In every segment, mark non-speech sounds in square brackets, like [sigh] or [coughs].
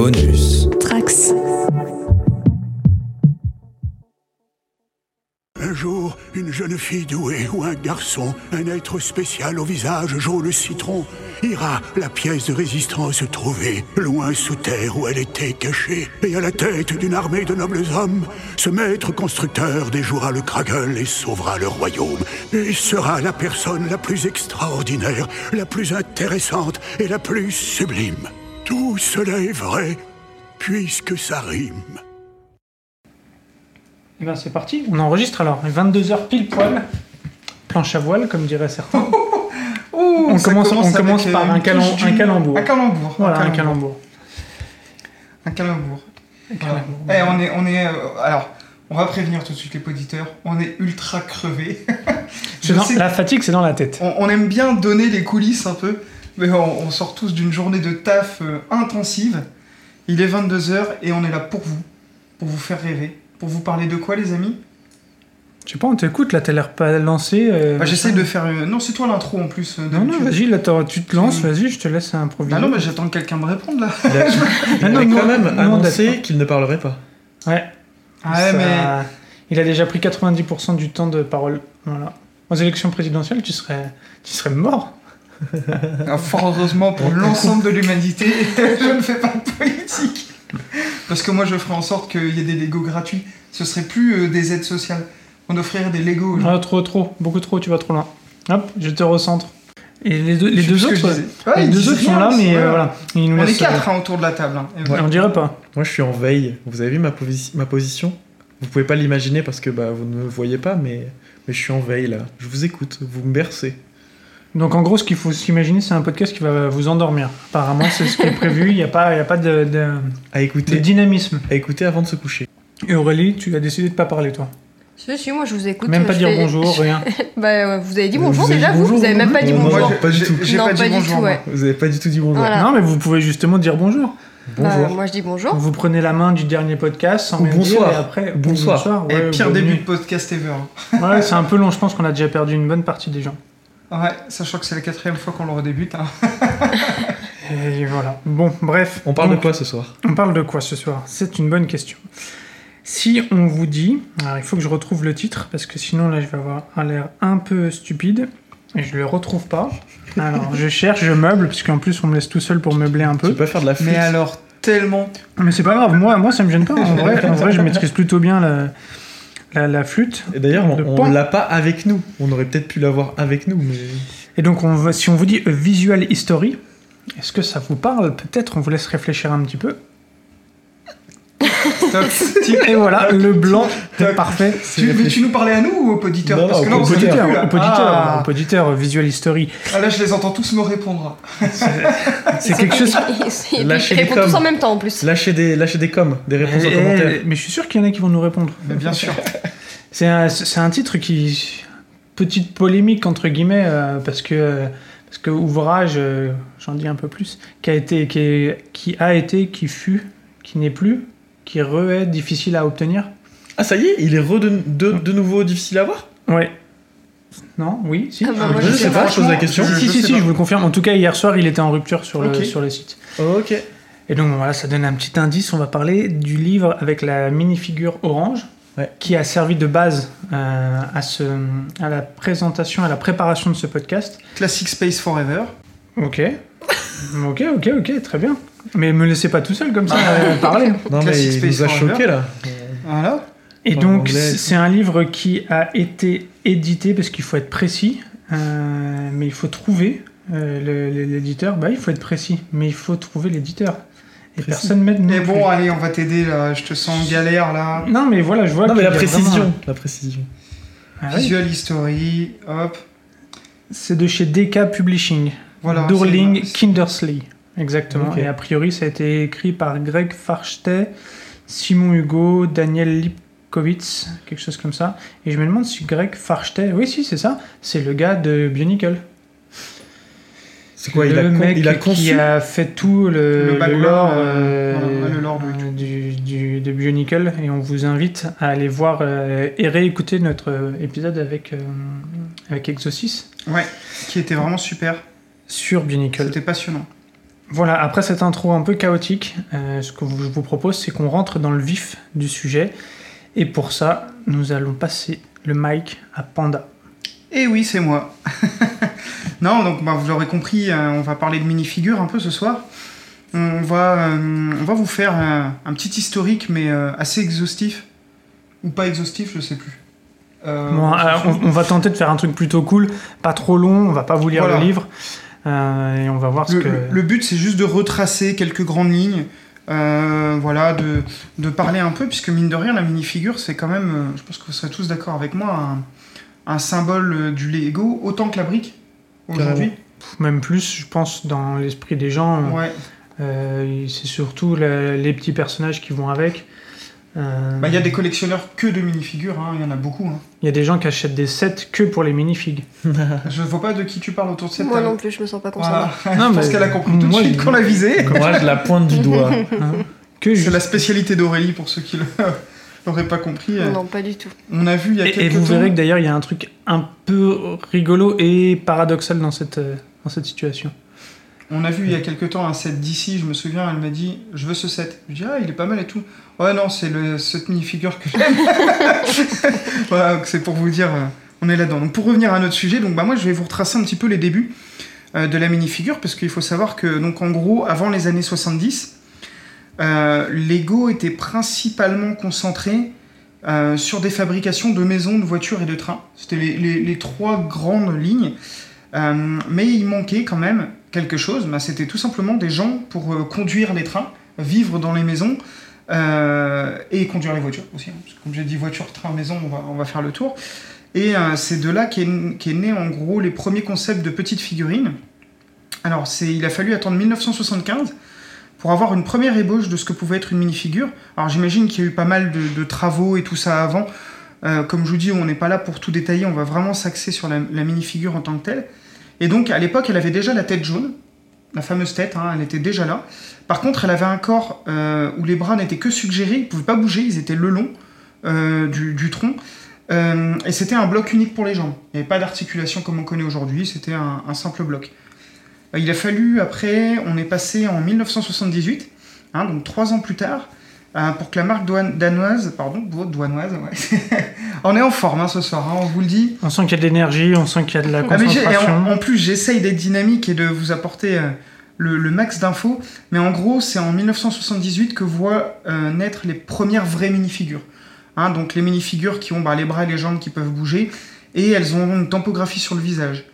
Bonus. Trax. Un jour, une jeune fille douée ou un garçon, un être spécial au visage jaune citron, ira la pièce de résistance trouver, loin sous terre où elle était cachée, et à la tête d'une armée de nobles hommes, ce maître constructeur déjouera le Kragel et sauvera le royaume, et sera la personne la plus extraordinaire, la plus intéressante et la plus sublime. Tout cela est vrai, puisque ça rime. Eh ben c'est parti, on enregistre alors. 22h pile poil. Planche à voile, comme diraient certains. [laughs] Ouh, On commence- on commence euh, par une un un calembour. Un calembour. Voilà, un calembour. Un calembour. Voilà. Eh, on est, on est, euh, alors, on va prévenir tout de suite les auditeurs. On est ultra crevés. [laughs] Dans- la fatigue, c'est dans la tête. On, on aime bien donner les coulisses un peu, mais on, on sort tous d'une journée de taf euh, intensive. Il est 22h et on est là pour vous, pour vous faire rêver. Pour vous parler de quoi, les amis? Je sais pas, on t'écoute, là, t'as l'air pas lancé. euh, bah, J'essaie de faire. euh, Non, c'est toi l'intro en plus. euh, Non, non, vas-y, là, tu te lances, Mm. vas-y, je te laisse improviser. Ah non, mais j'attends que quelqu'un me réponde là. [laughs] Il a, Ah non, a quand même annoncé qu'il ne parlerait pas. Ouais. Ah Ça- ouais, mais. Il a déjà pris 90% du temps de parole. Voilà. Aux élections présidentielles, tu serais, tu serais mort. Fort heureusement pour l'ensemble de l'humanité, [laughs] je ne fais pas de politique. Parce que moi, je ferai en sorte qu'il y ait des Lego gratuits. Ce serait plus euh, des aides sociales. On offrirait des Lego. aux gens. Ah, trop, trop, beaucoup trop, tu vas trop loin. Hop, je te recentre. Et les deux, les que autres. Ouais, les deux sont là, mais euh, voilà. Ils nous On est quatre hein, autour de la table. hein. Et euh. On dirait pas. Moi, je suis en veille. Vous avez vu ma, posi- ma position? Vous pouvez pas l'imaginer parce que bah, vous ne me voyez pas, mais, mais je suis en veille là. Je vous écoute, vous me bercez. Donc en gros, ce qu'il faut s'imaginer, c'est un podcast qui va vous endormir. Apparemment, c'est ce qui est prévu. Il n'y a pas, il y a pas de, de, À de écouter, dynamisme. à écouter avant de se coucher. Et Aurélie, tu as décidé de pas parler, toi. Si, si, moi je vous écoute. même pas dire fais- bonjour, rien. [laughs] Bah, vous avez dit Vous bonjour déjà, vous bonjour, Vous avez même pas dit bonjour. Moi, j'ai- pas du tout. J'ai pas dit pas du bonjour. tout, moi. ouais. Vous avez pas du tout dit bonjour. Voilà. Non, mais vous pouvez justement dire bonjour. Bah, Bonjour. moi je dis bonjour. Vous prenez la main du dernier podcast sans Ou même bonsoir. dire, et après Bonsoir. Et ouais, pire début de podcast ever. Ouais, c'est un peu long. Je pense qu'on a déjà perdu une bonne partie des gens. Ouais, sachant que c'est la quatrième fois qu'on le redébute. hein. [laughs] Et voilà. Bon, bref. On parle Donc, de quoi ce soir? On parle de quoi ce soir? C'est une bonne question. Si on vous dit, alors il faut que je retrouve le titre parce que sinon là je vais avoir un l'air un peu stupide et je le retrouve pas. Alors je cherche, je meuble parce qu'en plus on me laisse tout seul pour meubler un Tu peu. peux pas faire de la flûte Mais alors, tellement. Mais c'est pas grave, moi, moi ça me gêne pas. En vrai, en vrai je maîtrise plutôt bien la, la, la flûte. Et d'ailleurs, on, pan. l'a pas avec nous. On aurait peut-être pu l'avoir avec nous, mais. Et donc on va, si on vous dit a visual history, est-ce que ça vous parle? Peut-être on vous laisse réfléchir un petit peu. [laughs] Et voilà, le blanc est parfait. tu, mais tu nous parlais à nous ou aux auditeurs Non, Parce que là, aux on Auditeur, plus, là. auditeur, Ah. auditeur, visual history. Ah, là, je les entends tous me répondre. C'est quelque chose. Ils Lâchez des répondent tous en même temps en plus. Lâchez des, lâchez des coms, des réponses Eh, aux commentaires. eh, mais je suis sûr qu'il y en a qui vont nous répondre. Mais bien sûr. C'est un, c'est un titre qui. Petite polémique, entre guillemets, euh, parce que. Parce que ouvrage, euh, j'en dis un peu plus, qui a été, qui, est- qui a été, qui fut, qui n'est plus, qui re-est difficile à obtenir. Ah, ça y est, il est re de, de, de nouveau difficile à voir? Ouais. Non Oui Si Ah bah, moi, Je je sais pas, je pose la question. Si, si, si, je vous le confirme. En tout cas, hier soir, il était en rupture sur, Ok. le, sur le site. Ok. Et donc voilà, ça donne un petit indice. On va parler du livre avec la minifigure orange, Ouais. qui a servi de base euh, à, ce, à la présentation, à la préparation de ce podcast. Classic Space Forever. Ok. [laughs] ok, ok, ok, très bien. Mais me laissez pas tout seul comme ça euh, parler. [laughs] Non, mais il Space nous a choqués là. Voilà. Et En donc, c'est un livre qui a été édité, parce qu'il faut être précis, euh, mais il faut trouver euh, l'éditeur. Bah, il faut être précis, mais il faut trouver l'éditeur. Et Précis. personne m'aide Mais plus. bon, allez, on va t'aider là. Je te sens en galère là. Non, mais voilà, je vois Non, mais qu'il la précision. vraiment- La précision. Ah oui. Visual History. Hop. C'est de chez DK Publishing. Voilà. Dorling Kindersley. Exactement. Et a priori, ça a été écrit par Greg Farstey, Simon Hugo, Daniel Lipkowitz, quelque chose comme ça. Et je me demande si Greg Farstey, oui, si, c'est ça, c'est le gars de Bionicle. C'est quoi le il a, mec il a qui conçu a fait tout le, Le le lore, euh, euh, le lore de- du, du- de Bionicle. Et on vous invite à aller voir euh, et réécouter notre euh, épisode avec, avec Exosis Ouais. Qui était vraiment super. sur Bionicle. C'était passionnant. Voilà, après cette intro un peu chaotique, euh, ce que je vous propose, c'est qu'on rentre dans le vif du sujet. Et pour ça, nous allons passer le mic à Panda. Et oui, c'est moi. [laughs] non, donc bah, vous l'aurez compris, euh, on va parler de minifigures un peu ce soir. On va, euh, on va vous faire un, petit historique, mais assez exhaustif. Ou pas exhaustif, je sais plus. Bon, on va tenter de faire un truc plutôt cool, pas trop long, on va pas vous lire Voilà. le livre. Euh, et on va voir ce Le, que. le- le but, c'est juste de retracer quelques grandes lignes. euh, voilà, de, de parler un peu, puisque mine de rien, la minifigure, c'est quand même, euh, je pense que vous serez tous d'accord avec moi, un, un symbole du Lego, autant que la brique, aujourd'hui. Même plus, je pense, dans l'esprit des gens, Ouais. euh, c'est surtout la- les petits personnages qui vont avec. Euh, Bah, Il y a des collectionneurs que de minifigures, hein, il y en a beaucoup. hein. il y a des gens qui achètent des sets que pour les minifigs. [laughs] Je vois pas de qui tu parles autour de cette Moi non plus, je me sens pas concernée. Voilà. Non, je pense qu'elle a compris tout de moi, suite qu'on l'a visé. [laughs] Moi, je la pointe du doigt. [laughs] hein. Que C'est la spécialité d'Aurélie pour ceux qui l'auraient pas compris. Non, pas du tout. On a vu il y a Et, vous temps. verrez que d'ailleurs, il y a un truc un peu rigolo et paradoxal dans cette, euh, dans cette situation. On a vu il y a quelques temps un set d'ici, je me souviens, elle m'a dit je veux ce set. Je dis ah il est pas mal et tout. Ouais non c'est le cette minifigure que j'aime. [laughs] voilà c'est pour vous dire euh, on est là-dedans. Donc pour revenir à notre sujet, donc bah moi je vais vous retracer un petit peu les débuts euh, de la minifigure parce qu'il faut savoir que donc en gros avant les années 70, euh, Lego était principalement concentré sur des fabrications de maisons, de voitures et de trains. C'était les, les- trois grandes lignes. Mais il manquait quand même quelque chose. Bah, C'était tout simplement des gens pour euh, conduire les trains, vivre dans les maisons euh, et conduire les voitures aussi. hein, comme j'ai dit voiture, train, maison, on va, faire le tour. Et euh, c'est de là qu'est né en gros les premiers concepts de petites figurines. Alors il a fallu attendre 1975 pour avoir une première ébauche de ce que pouvait être une minifigure. Alors j'imagine qu'il y a eu pas mal de, travaux et tout ça avant. Comme je vous dis, on n'est pas là pour tout détailler, on va vraiment s'axer sur la, la minifigure en tant que telle. Et donc à l'époque, elle avait déjà la tête jaune, la fameuse tête, hein, elle était déjà là. Par contre, elle avait un corps euh, où les bras n'étaient que suggérés, ils ne pouvaient pas bouger, ils étaient le long euh, du, tronc. Euh, et c'était un bloc unique pour les jambes. Il n'y avait pas d'articulation comme on connaît aujourd'hui, c'était un, simple bloc. Il a fallu, après, on est passé en 1978, hein, donc trois ans plus tard, euh, pour que la marque douane- danoise, pardon, douanoise, ouais. [laughs] on est en forme hein, ce soir, hein, on vous le dit. On sent qu'il y a de l'énergie, on sent qu'il y a de la Ah, concentration. en, en plus, j'essaye d'être dynamique et de vous apporter euh, le, le max d'infos. Mais en gros, c'est en 1978 que voient euh, naître les premières vraies minifigures. Hein, donc les minifigures qui ont bah, les bras et les jambes qui peuvent bouger et elles ont une topographie sur le visage.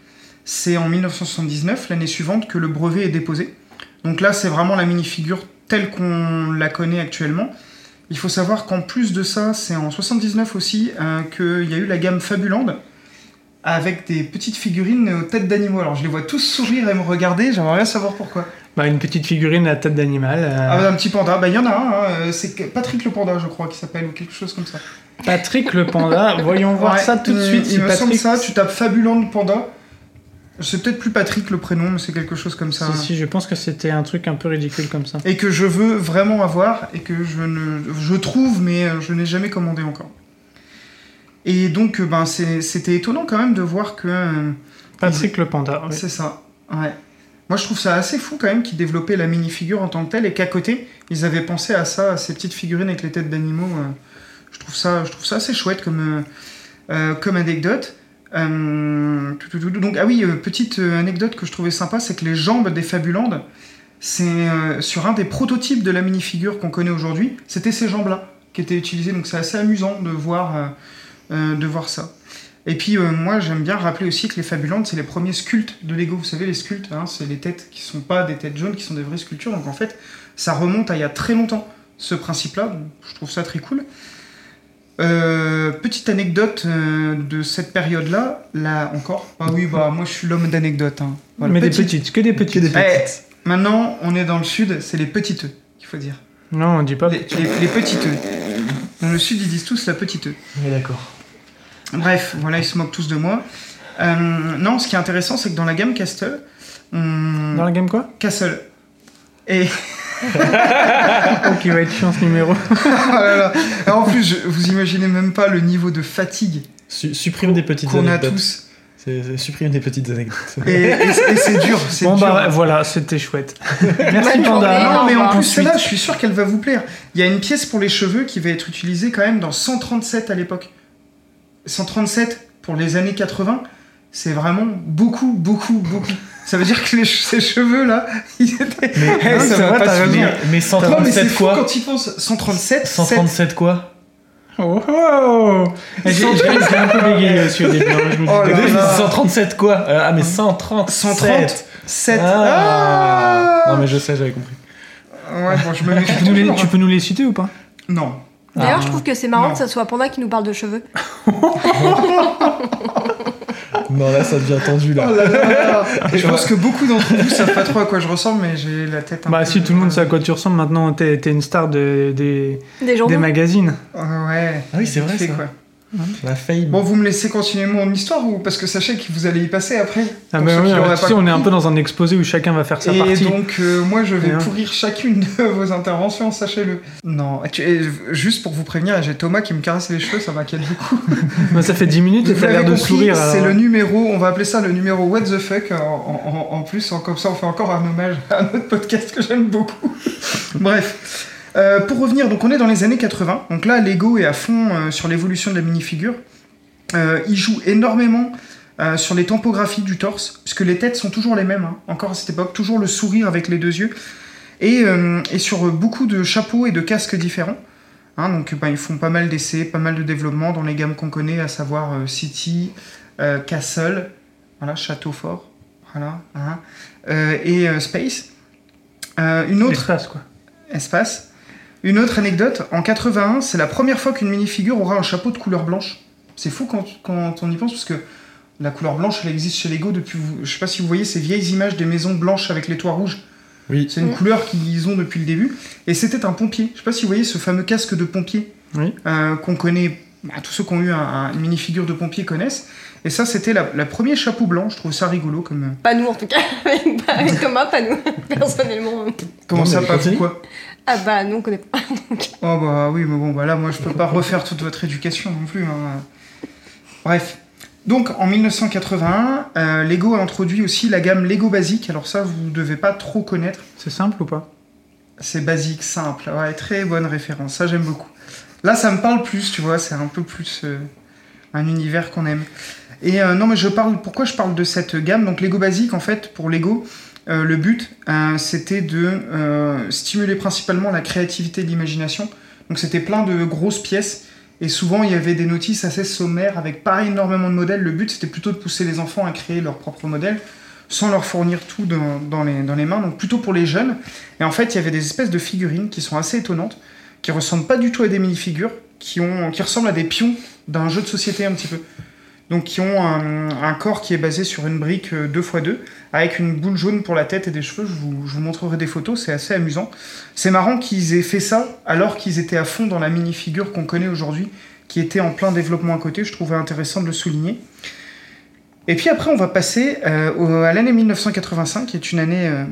C'est en 1979, l'année suivante, que le brevet est déposé. Donc là, c'est vraiment la minifigure telle qu'on la connaît actuellement. Il faut savoir qu'en plus de ça, c'est en 79 aussi euh, qu'il y a eu la gamme Fabuland avec des petites figurines aux têtes d'animaux. Alors je les vois tous sourire et me regarder, j'aimerais bien savoir pourquoi. Bah, une petite figurine à tête d'animal. euh, Ah, bah, un petit panda, bah il y en a un, hein, euh, c'est Patrick le panda, je crois, qui s'appelle, ou quelque chose comme ça. Patrick le panda, voyons voir Ouais, ça tout de suite. Il si me semble Patrick... ça, tu tapes Fabuland panda. C'est peut-être plus Patrick le prénom, mais c'est quelque chose comme ça. Si, si, je pense que c'était un truc un peu ridicule comme ça. Et que je veux vraiment avoir, et que je, ne, je trouve, mais euh, je n'ai jamais commandé encore. Et donc, euh, ben, c'était étonnant quand même de voir que. euh, Patrick le panda. C'est ça, ouais. Moi, je trouve ça assez fou quand même qu'ils développaient la minifigure en tant que telle et qu'à côté, ils avaient pensé à ça, à ces petites figurines avec les têtes d'animaux. je, trouve ça, je trouve ça assez chouette comme, euh, comme anecdote. Euh, donc, ah oui, euh, petite euh, anecdote que je trouvais sympa, c'est que les jambes des Fabulandes, c'est sur un des prototypes de la minifigure qu'on connaît aujourd'hui, c'était ces jambes-là qui étaient utilisées. Donc, c'est assez amusant de voir, de voir ça. Et puis moi j'aime bien rappeler aussi que les Fabulantes c'est les premiers sculptes de Lego. Vous savez les sculptes, hein, c'est les têtes qui sont pas des têtes jaunes, qui sont des vraies sculptures. Donc en fait ça remonte à il y a très longtemps ce principe-là. Je trouve ça très cool. Euh, petite anecdote euh, de cette période-là, là encore. Ah oui bah moi je suis l'homme d'anecdotes. Hein. Voilà, Mais des petite- petites, que des petites. Eh, maintenant on est dans le sud, c'est les petiteux qu'il faut dire. Non, on dit pas. Les, les, les petiteux. Dans le sud ils disent tous la petiteux. Oui, d'accord. Bref, voilà, ils se moquent tous de moi. Euh, non, ce qui est intéressant, c'est que dans la gamme Castle, on... Dans la game quoi? Castle. Et [laughs] Oh, qui va être chiant ce numéro. [laughs] Là là. Alors, en plus, je- vous imaginez même pas le niveau de fatigue Su- supprime des petites qu'on a tous. Supprimer des petites anecdotes. Et, et- et c'est dur, Bon dur. bah voilà, c'était chouette. Merci Panda. Non, mais en plus, celle-là, je suis sûr qu'elle va vous plaire. Il y a une pièce pour les cheveux qui va être utilisée quand même dans 137 à l'époque. 137 pour les années 80, c'est vraiment beaucoup, beaucoup, beaucoup. Ça veut dire que les che- ces cheveux-là, [laughs] ils étaient. Eh, non, ça va pas. Mais, mais Non, mais c'est 137 fou quoi quand tu penses. 137, 7. 137 quoi Oh, oh. J'ai j'ai- j'ai un peu bégayé aussi au début. hein, je me suis Oh dit, là Mais là. 137 quoi Euh, Ah mais 137 130 7. Ah. Ah Non mais je sais, j'avais compris. Ouais, bon, je me [laughs] Tu peux, nous les, toujours. tu peux nous les citer ou pas? Non. D'ailleurs, Ah. je trouve que c'est marrant Non. que ça soit Panda qui nous parle de cheveux. [laughs] [laughs] Non là ça devient tendu là. Oh là là là. [laughs] Et je pense que beaucoup d'entre vous savent pas trop à quoi je ressemble, mais j'ai la tête un Bah peu- si, tout le monde sait à quoi tu ressembles maintenant. T'es t'es une star de, des, Des des magazines. Ah Ouais. Ah oui, c'est vrai, Fait, ça. quoi. La fame. Bon, vous me laissez continuer mon histoire ou parce que sachez que vous allez y passer après. Ah bah oui, pas sais, on est un peu dans un exposé où chacun va faire sa Et partie. donc, euh, moi, je vais Et, hein. pourrir chacune de [laughs] vos interventions, sachez-le. Non, tu- et juste pour vous prévenir, j'ai Thomas qui me caresse les cheveux, ça m'inquiète beaucoup. [laughs] Bah, ça fait 10 minutes et t'as l'air de compris, sourire. C'est alors. le numéro, on va appeler ça le numéro What the fuck en, en- en plus, en- comme ça on fait encore un hommage à notre podcast que j'aime beaucoup. [laughs] Bref, Euh, pour revenir, donc on est dans les années 80, donc là Lego est à fond euh, sur l'évolution de la minifigure. Euh, il joue énormément euh, sur les tampographies du torse, puisque les têtes sont toujours les mêmes, hein, encore à cette époque, toujours le sourire avec les deux yeux, et, et sur beaucoup de chapeaux et de casques différents. Hein, donc ben, ils font pas mal d'essais, pas mal de développement dans les gammes qu'on connaît, à savoir City, Castle, voilà, Château Fort, voilà, hein, et Space. Une autre L'espace, quoi. espace. Une autre anecdote, en 81, c'est la première fois qu'une minifigure aura un chapeau de couleur blanche. C'est fou quand, quand on y pense, parce que la couleur blanche, elle existe chez Lego depuis... vous- Je sais pas si vous voyez ces vieilles images des maisons blanches avec les toits rouges. Oui. C'est une Mm. couleur qu'ils ont depuis le début. Et c'était un pompier. Je sais pas si vous voyez ce fameux casque de pompier Oui. euh, qu'on connaît, bah, tous ceux qui ont eu un- un- une minifigure de pompier connaissent. Et ça, c'était la, la premier chapeau blanc. Je trouve ça rigolo comme. euh, Pas nous en tout cas. [laughs] Thomas, pas nous. [laughs] Personnellement. Comment Non, ça, pas continue. quoi? Ah bah nous on connaît pas. [laughs] Oh bah oui, mais bon, bah là, moi, je peux pas refaire toute votre éducation non plus. hein. Bref. Donc, en 1981, euh, Lego a introduit aussi la gamme Lego Basique. Alors ça, vous devez pas trop connaître. C'est simple ou pas? C'est basique, simple. Ouais, très bonne référence. Ça, j'aime beaucoup. Là, ça me parle plus, tu vois. C'est un peu plus euh, un univers qu'on aime. Et euh, non, mais je parle. Pourquoi je parle de cette gamme? Donc, Lego Basique, en fait, pour Lego, euh, le but, euh, c'était de euh, stimuler principalement la créativité et l'imagination. Donc, c'était plein de grosses pièces. Et souvent, il y avait des notices assez sommaires avec pas énormément de modèles. Le but, c'était plutôt de pousser les enfants à créer leurs propres modèles sans leur fournir tout dans, les, mains. Donc, plutôt pour les jeunes. Et en fait, il y avait des espèces de figurines qui sont assez étonnantes, qui ressemblent pas du tout à des minifigures, qui, qui ressemblent à des pions d'un jeu de société un petit peu. Donc qui ont un, corps qui est basé sur une brique euh, 2x2, avec une boule jaune pour la tête et des cheveux. Je vous, montrerai des photos, c'est assez amusant. C'est marrant qu'ils aient fait ça alors qu'ils étaient à fond dans la minifigure qu'on connaît aujourd'hui, qui était en plein développement à côté. Je trouvais intéressant de le souligner. Et puis après, on va passer euh, à l'année 1985, qui est une année euh,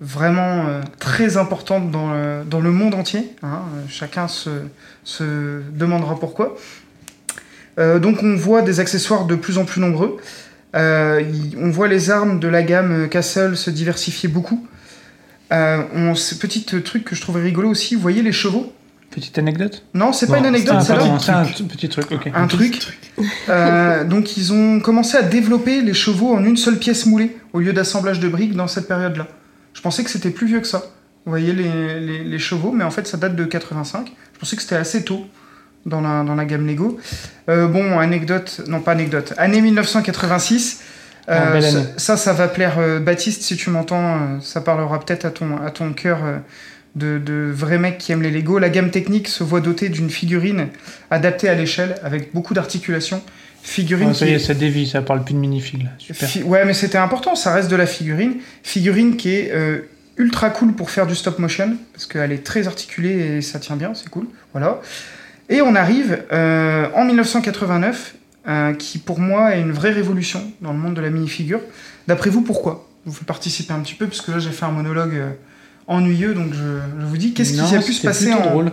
vraiment euh, très importante dans le, monde entier. hein. Euh, Chacun se demandera pourquoi. Euh, donc on voit des accessoires de plus en plus nombreux. Euh, y- on voit les armes de la gamme Castle se diversifier beaucoup. Euh, on, ce petit truc que je trouvais rigolo aussi, vous voyez les chevaux? Petite anecdote? Non, c'est pas une anecdote, c'est un petit truc. Un truc. Euh, donc ils ont commencé à développer les chevaux en une seule pièce moulée au lieu d'assemblage de briques dans cette période-là. Je pensais que c'était plus vieux que ça. Vous voyez les, les- les chevaux, mais en fait ça date de 85. Je pensais que c'était assez tôt dans la, dans la gamme Lego. Euh, bon, anecdote, non pas anecdote, année 1986. Ah, Euh, ça, ça, ça va plaire euh, Baptiste si tu m'entends. euh, ça parlera peut-être à ton, à ton cœur de, de vrais mecs qui aiment les Lego. La gamme technique se voit dotée d'une figurine adaptée à l'échelle avec beaucoup d'articulations. Figurine Ah, ça qui y est- ça dévie, ça parle plus de minifig là. Super. Fi- ouais, mais c'était important, ça reste de la figurine. Figurine qui est ultra cool pour faire du stop motion, parce qu'elle est très articulée et ça tient bien, c'est cool. Voilà. Et on arrive euh, en 1989, euh, qui pour moi est une vraie révolution dans le monde de la minifigure. D'après vous, pourquoi? Vous fais participer un petit peu, parce que là j'ai fait un monologue euh, ennuyeux, donc je, je vous dis qu'est-ce qui a pu se passer en, drôle.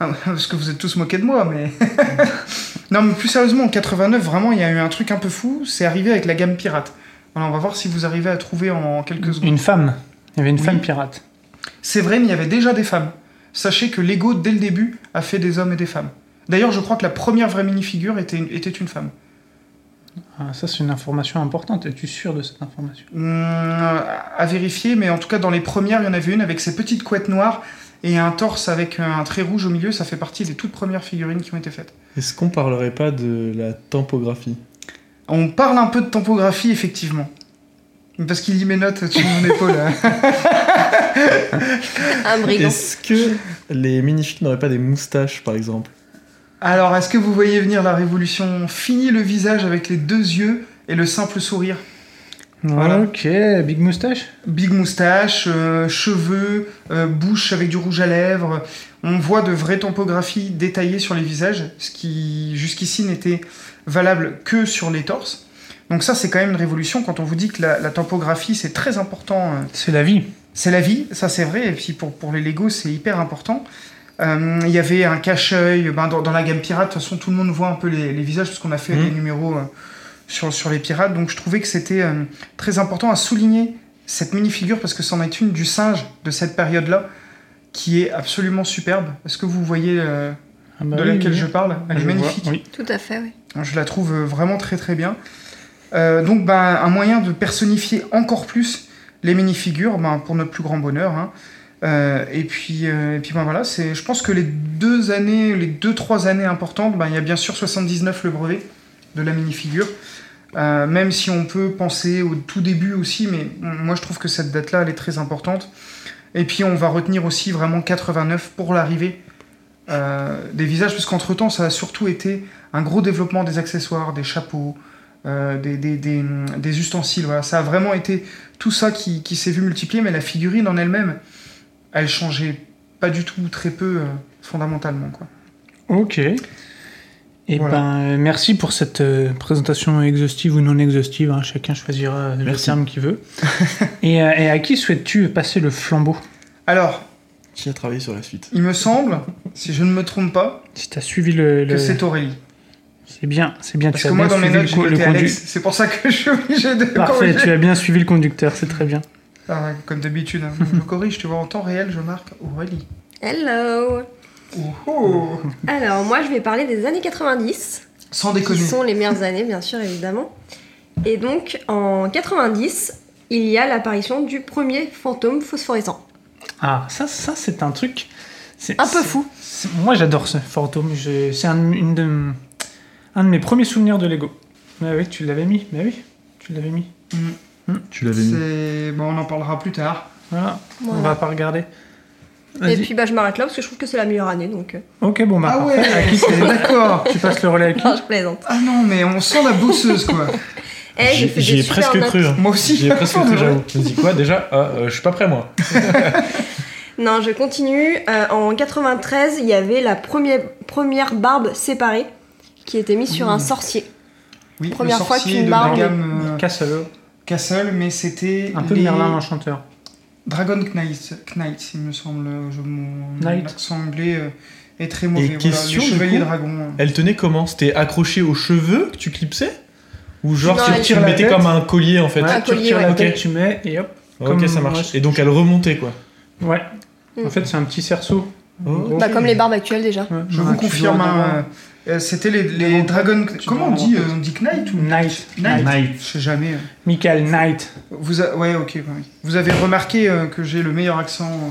ah, parce que vous êtes tous moqués de moi, mais. [laughs] Non, mais plus sérieusement, en 89, vraiment, il y a eu un truc un peu fou. C'est arrivé avec la gamme pirate. Alors, on va voir si vous arrivez à trouver en quelques secondes. Une femme. Il y avait une Oui. femme pirate. C'est vrai, mais il y avait déjà des femmes. Sachez que Lego, dès le début, a fait des hommes et des femmes. D'ailleurs, je crois que la première vraie minifigure était une, était une femme. Ah, ça, c'est une information importante. Es-tu sûr de cette information? Hum, à vérifier, mais en tout cas, dans les premières, il y en avait une avec ses petites couettes noires et un torse avec un trait rouge au milieu. Ça fait partie des toutes premières figurines qui ont été faites. Est-ce qu'on parlerait pas de la tempographie? On parle un peu de tempographie, effectivement. Parce qu'il lit mes notes sur mon épaule. [laughs] hein. Un brigand. Est-ce que les minifigs n'auraient pas des moustaches, par exemple? Alors, est-ce que vous voyez venir la révolution? Fini le visage avec les deux yeux et le simple sourire. Voilà. Ok, big moustache? Big moustache, euh, cheveux, euh, bouche avec du rouge à lèvres. On voit de vraies topographies détaillées sur les visages, ce qui jusqu'ici n'était valable que sur les torses. Donc ça, c'est quand même une révolution quand on vous dit que la, la topographie, c'est très important. euh, C'est la vie. C'est la vie, ça c'est vrai, et puis pour, pour les Lego, c'est hyper important. Euh, Il y avait un cache-œil, ben, dans, dans la gamme pirate, de toute façon, tout le monde voit un peu les, les visages, parce qu'on a fait Mhm. des numéros euh, sur, sur les pirates, donc je trouvais que c'était euh, très important à souligner cette mini-figure, parce que c'en est une du singe de cette période-là, qui est absolument superbe. Est-ce que vous voyez euh, Ah bah de oui, laquelle oui. je parle? Elle est vois, magnifique. Oui. Tout à fait, oui. Je la trouve vraiment très très bien. Euh, donc ben, un moyen de personnifier encore plus les minifigures, ben, pour notre plus grand bonheur. hein. Euh, et puis, euh, et puis ben, voilà, c'est, je pense que les deux années, les deux trois années importantes, ben, il y a bien sûr 79 le brevet de la minifigure. Euh, même si on peut penser au tout début aussi, mais moi je trouve que cette date-là, elle est très importante. Et puis on va retenir aussi vraiment 89 pour l'arrivée des visages, parce qu'entre-temps, ça a surtout été un gros développement des accessoires, des chapeaux, euh, des, des, des, des ustensiles. Voilà. Ça a vraiment été tout ça qui, qui s'est vu multiplier, mais la figurine en elle-même, elle changeait pas du tout, très peu, euh, fondamentalement. Quoi. Ok. Et Voilà. ben, merci pour cette euh, présentation exhaustive ou non exhaustive. hein. Chacun choisira le Merci. terme qu'il veut. [laughs] et, euh, et à qui souhaites-tu passer le flambeau? Alors, Qui a travaillé sur la suite? il me semble, si je ne me trompe pas, Si tu as suivi le. que le- c'est Aurélie. C'est bien, c'est bien. Parce tu que as moi, bien dans mes suivi notes, le, j'ai co- le noté condu- Alex. C'est pour ça que [laughs] je suis obligé de Parfait, corriger. tu as bien suivi le conducteur, c'est très bien. Ah comme d'habitude, hein. je corrige, tu vois, en temps réel, je marque Aurélie. Hello Oh, oh. Alors, moi, je vais parler des années 90, Sans qui déconner. sont les meilleures années, bien sûr, évidemment. Et donc, en 90, il y a l'apparition du premier fantôme phosphorescent. Ah, ça, ça c'est un truc. c'est- Un peu fou. Moi, j'adore ce fantôme. Je- C'est un, une de, un de mes premiers souvenirs de Lego. Mais oui, tu l'avais mis. Mais oui, tu l'avais mis. Tu l'avais mis. C'est... Bon, on en parlera plus tard. Voilà, on Voilà. va pas regarder. Et puis, bah, je m'arrête là parce que je trouve que c'est la meilleure année, donc. euh, Ok, bon, bah, Ah ouais, À qui c'est- [laughs] d'accord. Tu passes le relais à qui Non, je plaisante. Ah non, mais on sent la bosseuse, quoi. [laughs] J'ai J'y ai presque notes. cru. hein. Moi aussi. J'y ai presque cru, j'avoue. Je me dis quoi déjà Ah, euh, je suis pas prêt moi. [laughs] Non, je continue. Euh, en 93, il y avait la première, première barbe séparée qui était mise sur un sorcier. Oui, Première le fois qu'une de la gamme euh, Castle. Castle, mais c'était Un peu les Merlin l'Enchanteur. Dragon Knight, Knight, il me semble. Je, mon Knight. accent anglais euh, est très mauvais. Voilà, question, coup dragons. euh. Elle tenait comment? C'était accroché aux cheveux que tu clipsais? Ou genre Non, tu, tu la mettais comme un collier en fait? Ouais, Un tu collier, retires la ouais. tête, Ok. tu mets et hop. Ok, comme- ça marche. ouais, Et donc elle remontait quoi. Ouais. Mm. En fait, c'est un petit cerceau. Oh. Bah, comme les barbes actuelles déjà. Ouais. Je vous confirme, hein, euh, c'était les, les Dragon. Comment on dit euh, On dit Knight ou Knight. Knight? Je sais jamais. euh. Michael Knight. Vous a- Ouais, ok. ouais. Vous avez remarqué euh, que j'ai le meilleur accent euh,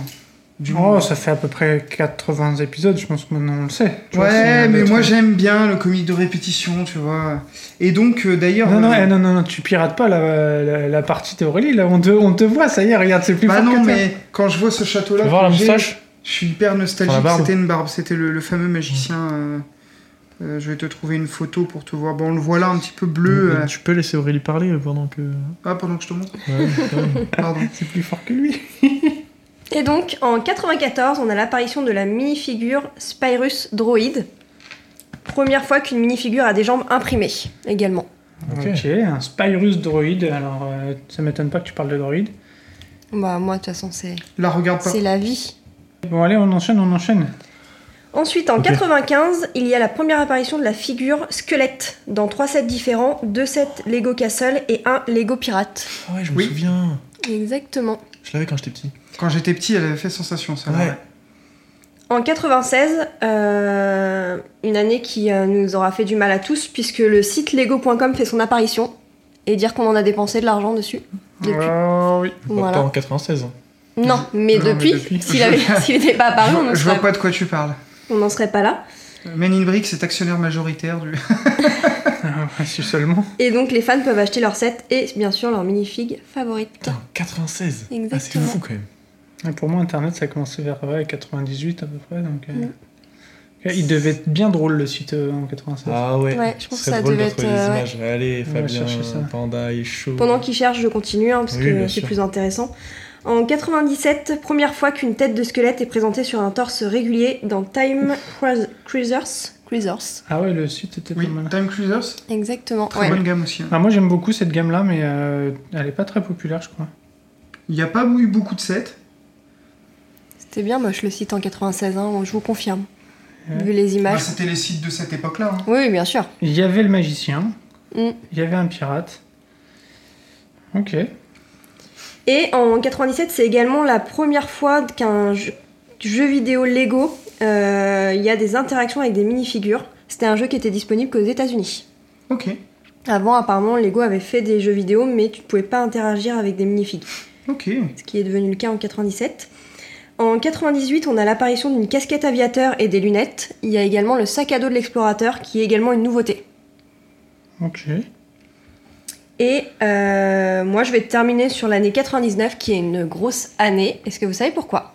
du monde. Oh, ça fait à peu près 80 épisodes, je pense que maintenant on le sait. Tu vois, Ouais, c'est mais moi j'aime bien le comique de répétition, tu vois. Et donc, euh, d'ailleurs. Non, non, euh, eh, non, non, non, tu pirates pas la, la, la partie d'Aurélie, là, on te, on te voit, ça y est, regarde, c'est plus Bah fort non, toi. mais quand je vois ce château-là, Tu voir la que j'ai, moustache je suis hyper Sur la nostalgique. barbe. C'était une barbe, c'était le, le fameux magicien. euh, euh, je vais te trouver une photo pour te voir. Bon, on le voit là un petit peu bleu. euh. Tu peux laisser Aurélie parler pendant que. Ah, pendant que je te montre. Ouais. [laughs] Pardon. C'est plus fort que lui. [laughs] Et donc, en 94, on a l'apparition de la minifigure Spyrus Droid. Première fois qu'une minifigure a des jambes imprimées, également. Ok. Ok, un Spyrus droïde, alors euh, ça m'étonne pas que tu parles de droïde. Bah, moi, de toute façon, c'est La regarde pas. c'est la vie. Bon, allez, on enchaîne, on enchaîne. Ensuite, en Ok. 95, il y a la première apparition de la figure squelette dans trois sets différents, deux sets Lego Castle et un Lego Pirate. Ah ouais, je me Oui. souviens. Exactement. Je l'avais quand j'étais petit. Quand j'étais petit, elle avait fait sensation, ça. Ouais. En 96, euh, une année qui euh, nous aura fait du mal à tous, puisque le site lego.com fait son apparition, et dire qu'on en a dépensé de l'argent dessus. Depuis. Oh oui. Voilà. Pas en 96. hein. Non, mais Non, mais depuis, s'il n'était [laughs] pas apparu, on n'en je, je vois pas de quoi tu parles. On n'en serait pas là. Men in Bricks est actionnaire majoritaire du. [laughs] Ah, si seulement. Et donc les fans peuvent acheter leur set et bien sûr leur minifig favorite. Putain, 96. Ah, c'est Exactement. fou quand même. Et Pour moi, Internet, ça a commencé vers ouais, 98 à peu près. Donc, euh, Il devait être bien drôle le site euh, en 96. Ah ouais. Ouais, je pense que ça drôle devait être, les euh, images. Allez, Fabien. Panda est chaud. Pendant qu'ils cherchent, je continue hein, parce Oui, que c'est plus intéressant. En 97, première fois qu'une tête de squelette est présentée sur un torse régulier dans Time Cruis- Cruisers. Cruisers. Ah ouais, le site était Oui, pas mal. Time Cruisers, Exactement. très ouais. bonne gamme aussi. hein. Ah, moi, j'aime beaucoup cette gamme-là, mais euh, elle est pas très populaire, je crois. Il n'y a pas eu beaucoup de sets. C'était bien moche le site en 96, hein, je vous confirme. Ouais. Vu les Bah, images. C'était les sites de cette époque-là. hein. oui, oui, bien sûr. Il y avait le magicien, Mm. il y avait un pirate. Ok. Et en 97, c'est également la première fois qu'un jeu, jeu vidéo Lego, euh, il y a des interactions avec des minifigures. C'était un jeu qui était disponible qu'aux États-Unis. Ok, Avant, apparemment, Lego avait fait des jeux vidéo, mais tu ne pouvais pas interagir avec des minifigs. ok. ce qui est devenu le cas en 97. En 98, on a l'apparition d'une casquette aviateur et des lunettes. Il y a également le sac à dos de l'explorateur, qui est également une nouveauté. Ok. Et euh, moi, je vais terminer sur l'année 99, qui est une grosse année. Est-ce que vous savez pourquoi?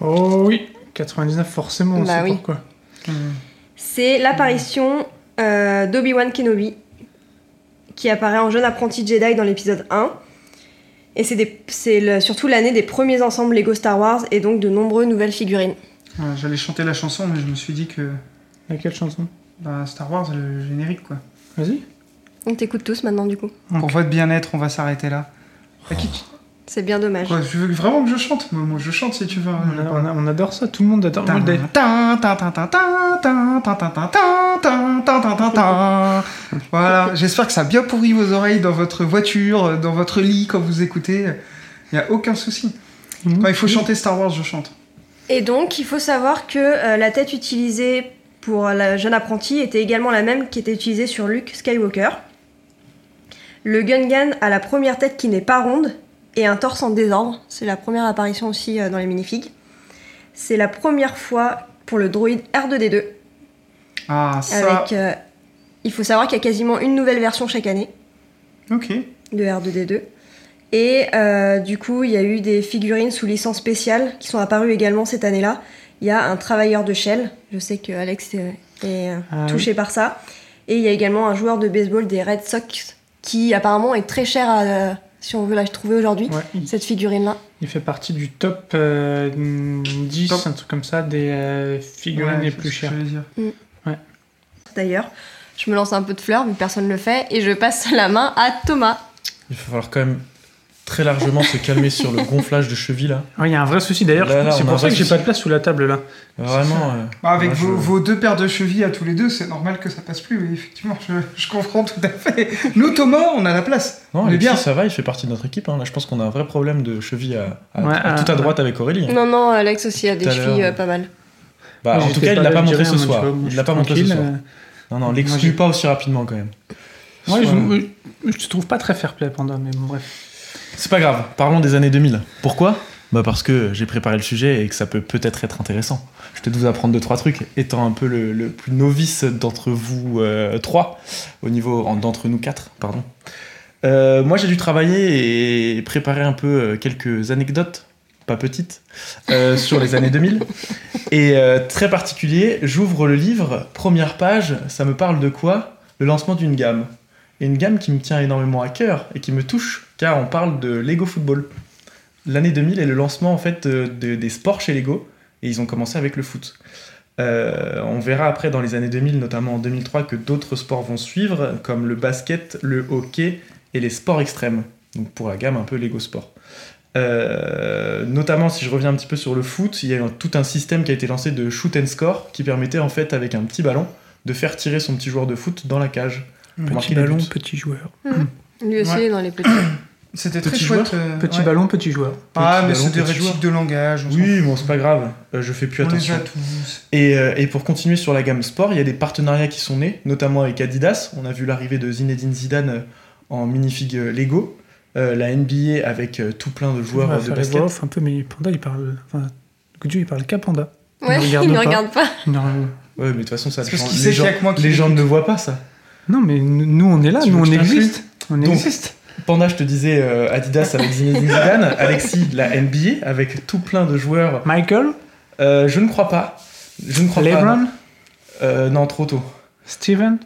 Oh oui. 99, forcément, Bah oui. pourquoi. C'est l'apparition euh, d'Obi-Wan Kenobi, qui apparaît en jeune apprenti Jedi dans l'épisode 1. Et c'est surtout l'année des premiers ensembles Lego Star Wars et donc de nombreuses nouvelles figurines. Ouais, J'allais chanter la chanson, mais je me suis dit que Laquelle chanson? Bah, Star Wars, le générique, quoi. Vas-y. On t'écoute tous maintenant, du coup. Pour votre bien-être, on va s'arrêter là. C'est bien dommage. Quoi, veux vraiment que je chante Moi, je chante si tu veux. On, a- on a- on adore ça, tout le monde adore. Moi, le- Voilà, j'espère que ça a bien pourri vos oreilles dans votre voiture, dans votre lit quand vous écoutez. Il n'y a aucun souci. Quand il faut chanter Star Wars, je chante. Et donc, il faut savoir que la tête utilisée pour la jeune apprentie était également la même qui était utilisée sur Luke Skywalker. Le Gungan a la première tête qui n'est pas ronde et un torse en désordre. C'est la première apparition aussi euh, dans les minifigs. C'est la première fois pour le droïde R2D2. Ah, ça. Avec, euh, il faut savoir qu'il y a quasiment une nouvelle version chaque année Ok. de R2D2. Et euh, du coup, il y a eu des figurines sous licence spéciale qui sont apparues également cette année-là. Il y a un travailleur de Shell, je sais que Alex est, est, Ah touché par ça. Et il y a également un joueur de baseball des Red Sox qui apparemment est très cher à, euh, si on veut la trouver aujourd'hui, Ouais, il, cette figurine-là. il fait partie du top euh, 10, Top. un truc comme ça, des euh, figurines Ouais, les plus chères. j'allais dire. D'ailleurs, je me lance un peu de fleurs, mais personne ne le fait. Et je passe [laughs] la main à Thomas. Il va falloir quand même très largement se calmer sur le gonflage de cheville là. Ouais, Il y a un vrai souci d'ailleurs, c'est pour ça que j'ai pas de place sous la table là. Vraiment. euh, Bah, avec moi, vos, je- vos deux paires de chevilles à tous les deux, c'est normal que ça passe plus. Oui, effectivement, je, je comprends tout à fait. Nous, Thomas, on a la place. Non, Alexis, bien. ça va, il fait partie de notre équipe. hein. Là, je pense qu'on a un vrai problème de cheville à, à- Ouais, à- tout à à- droite avec Aurélie. Non, non, Alex aussi a des chevilles euh, pas mal. Bah, en tout cas, il l'a là, pas montré ce soir. Il l'a pas montré ce soir. euh, Non, non, l'exclus pas aussi rapidement quand même. Ouais, je te trouve pas très fair play, Panda, mais bon, bref. C'est pas grave, parlons des années 2000. Pourquoi? Bah parce que j'ai préparé le sujet et que ça peut peut-être être intéressant. Je vais peut-être vous apprendre deux trois trucs, étant un peu le, plus novice d'entre vous euh, trois, au niveau en- d'entre nous quatre, pardon. Euh, moi j'ai dû travailler et préparer un peu euh, quelques anecdotes, pas petites, sur les années 2000. Et très particulier, j'ouvre le livre, première page, ça me parle de quoi? Le lancement d'une gamme. Et une gamme qui me tient énormément à cœur et qui me touche, car on parle de Lego Football. L'année 2000 est le lancement en fait de- des sports chez Lego, et ils ont commencé avec le foot. Euh, on verra après dans les années 2000, notamment en 2003, que d'autres sports vont suivre, comme le basket, le hockey et les sports extrêmes. Donc pour la gamme un peu Lego Sport. Euh, notamment, si je reviens un petit peu sur le foot, il y a tout un système qui a été lancé de shoot and score qui permettait en fait, avec un petit ballon, de faire tirer son petit joueur de foot dans la cage. Petit ballon, petit joueur. Lui aussi, Ouais. dans les petits. [clears throat] C'était très Petit chouette. euh, Petit ouais. ballon, petit joueur. Ah, Petit mais c'est des répliques de langage. Oui, bon, c'est pas grave, euh, je fais plus. On les attention. a tous. Et, euh, et pour continuer sur la gamme sport, il y a des partenariats qui sont nés, notamment avec Adidas. On a vu l'arrivée de Zinedine Zidane euh, en minifig Lego. Euh, la NBA avec tout plein de joueurs de basket. off un peu, mais Panda, il parle. Enfin, Goudjou, il parle qu'à Panda. Ouais, il ne regarde pas. Non, Ouais, mais de toute façon, ça parce gens- sait les gens, que moi qui les gens ne voient pas ça. Non, mais nous, on est là, Tu nous, on existe. On Donc- existe. Panda, je te disais euh, Adidas avec Zinedine [laughs] Zidane, Alexis, la NBA, avec tout plein de joueurs. Michael, Euh, je ne crois pas. Je ne crois pas. LeBron, non. Euh, non, trop tôt. Steven.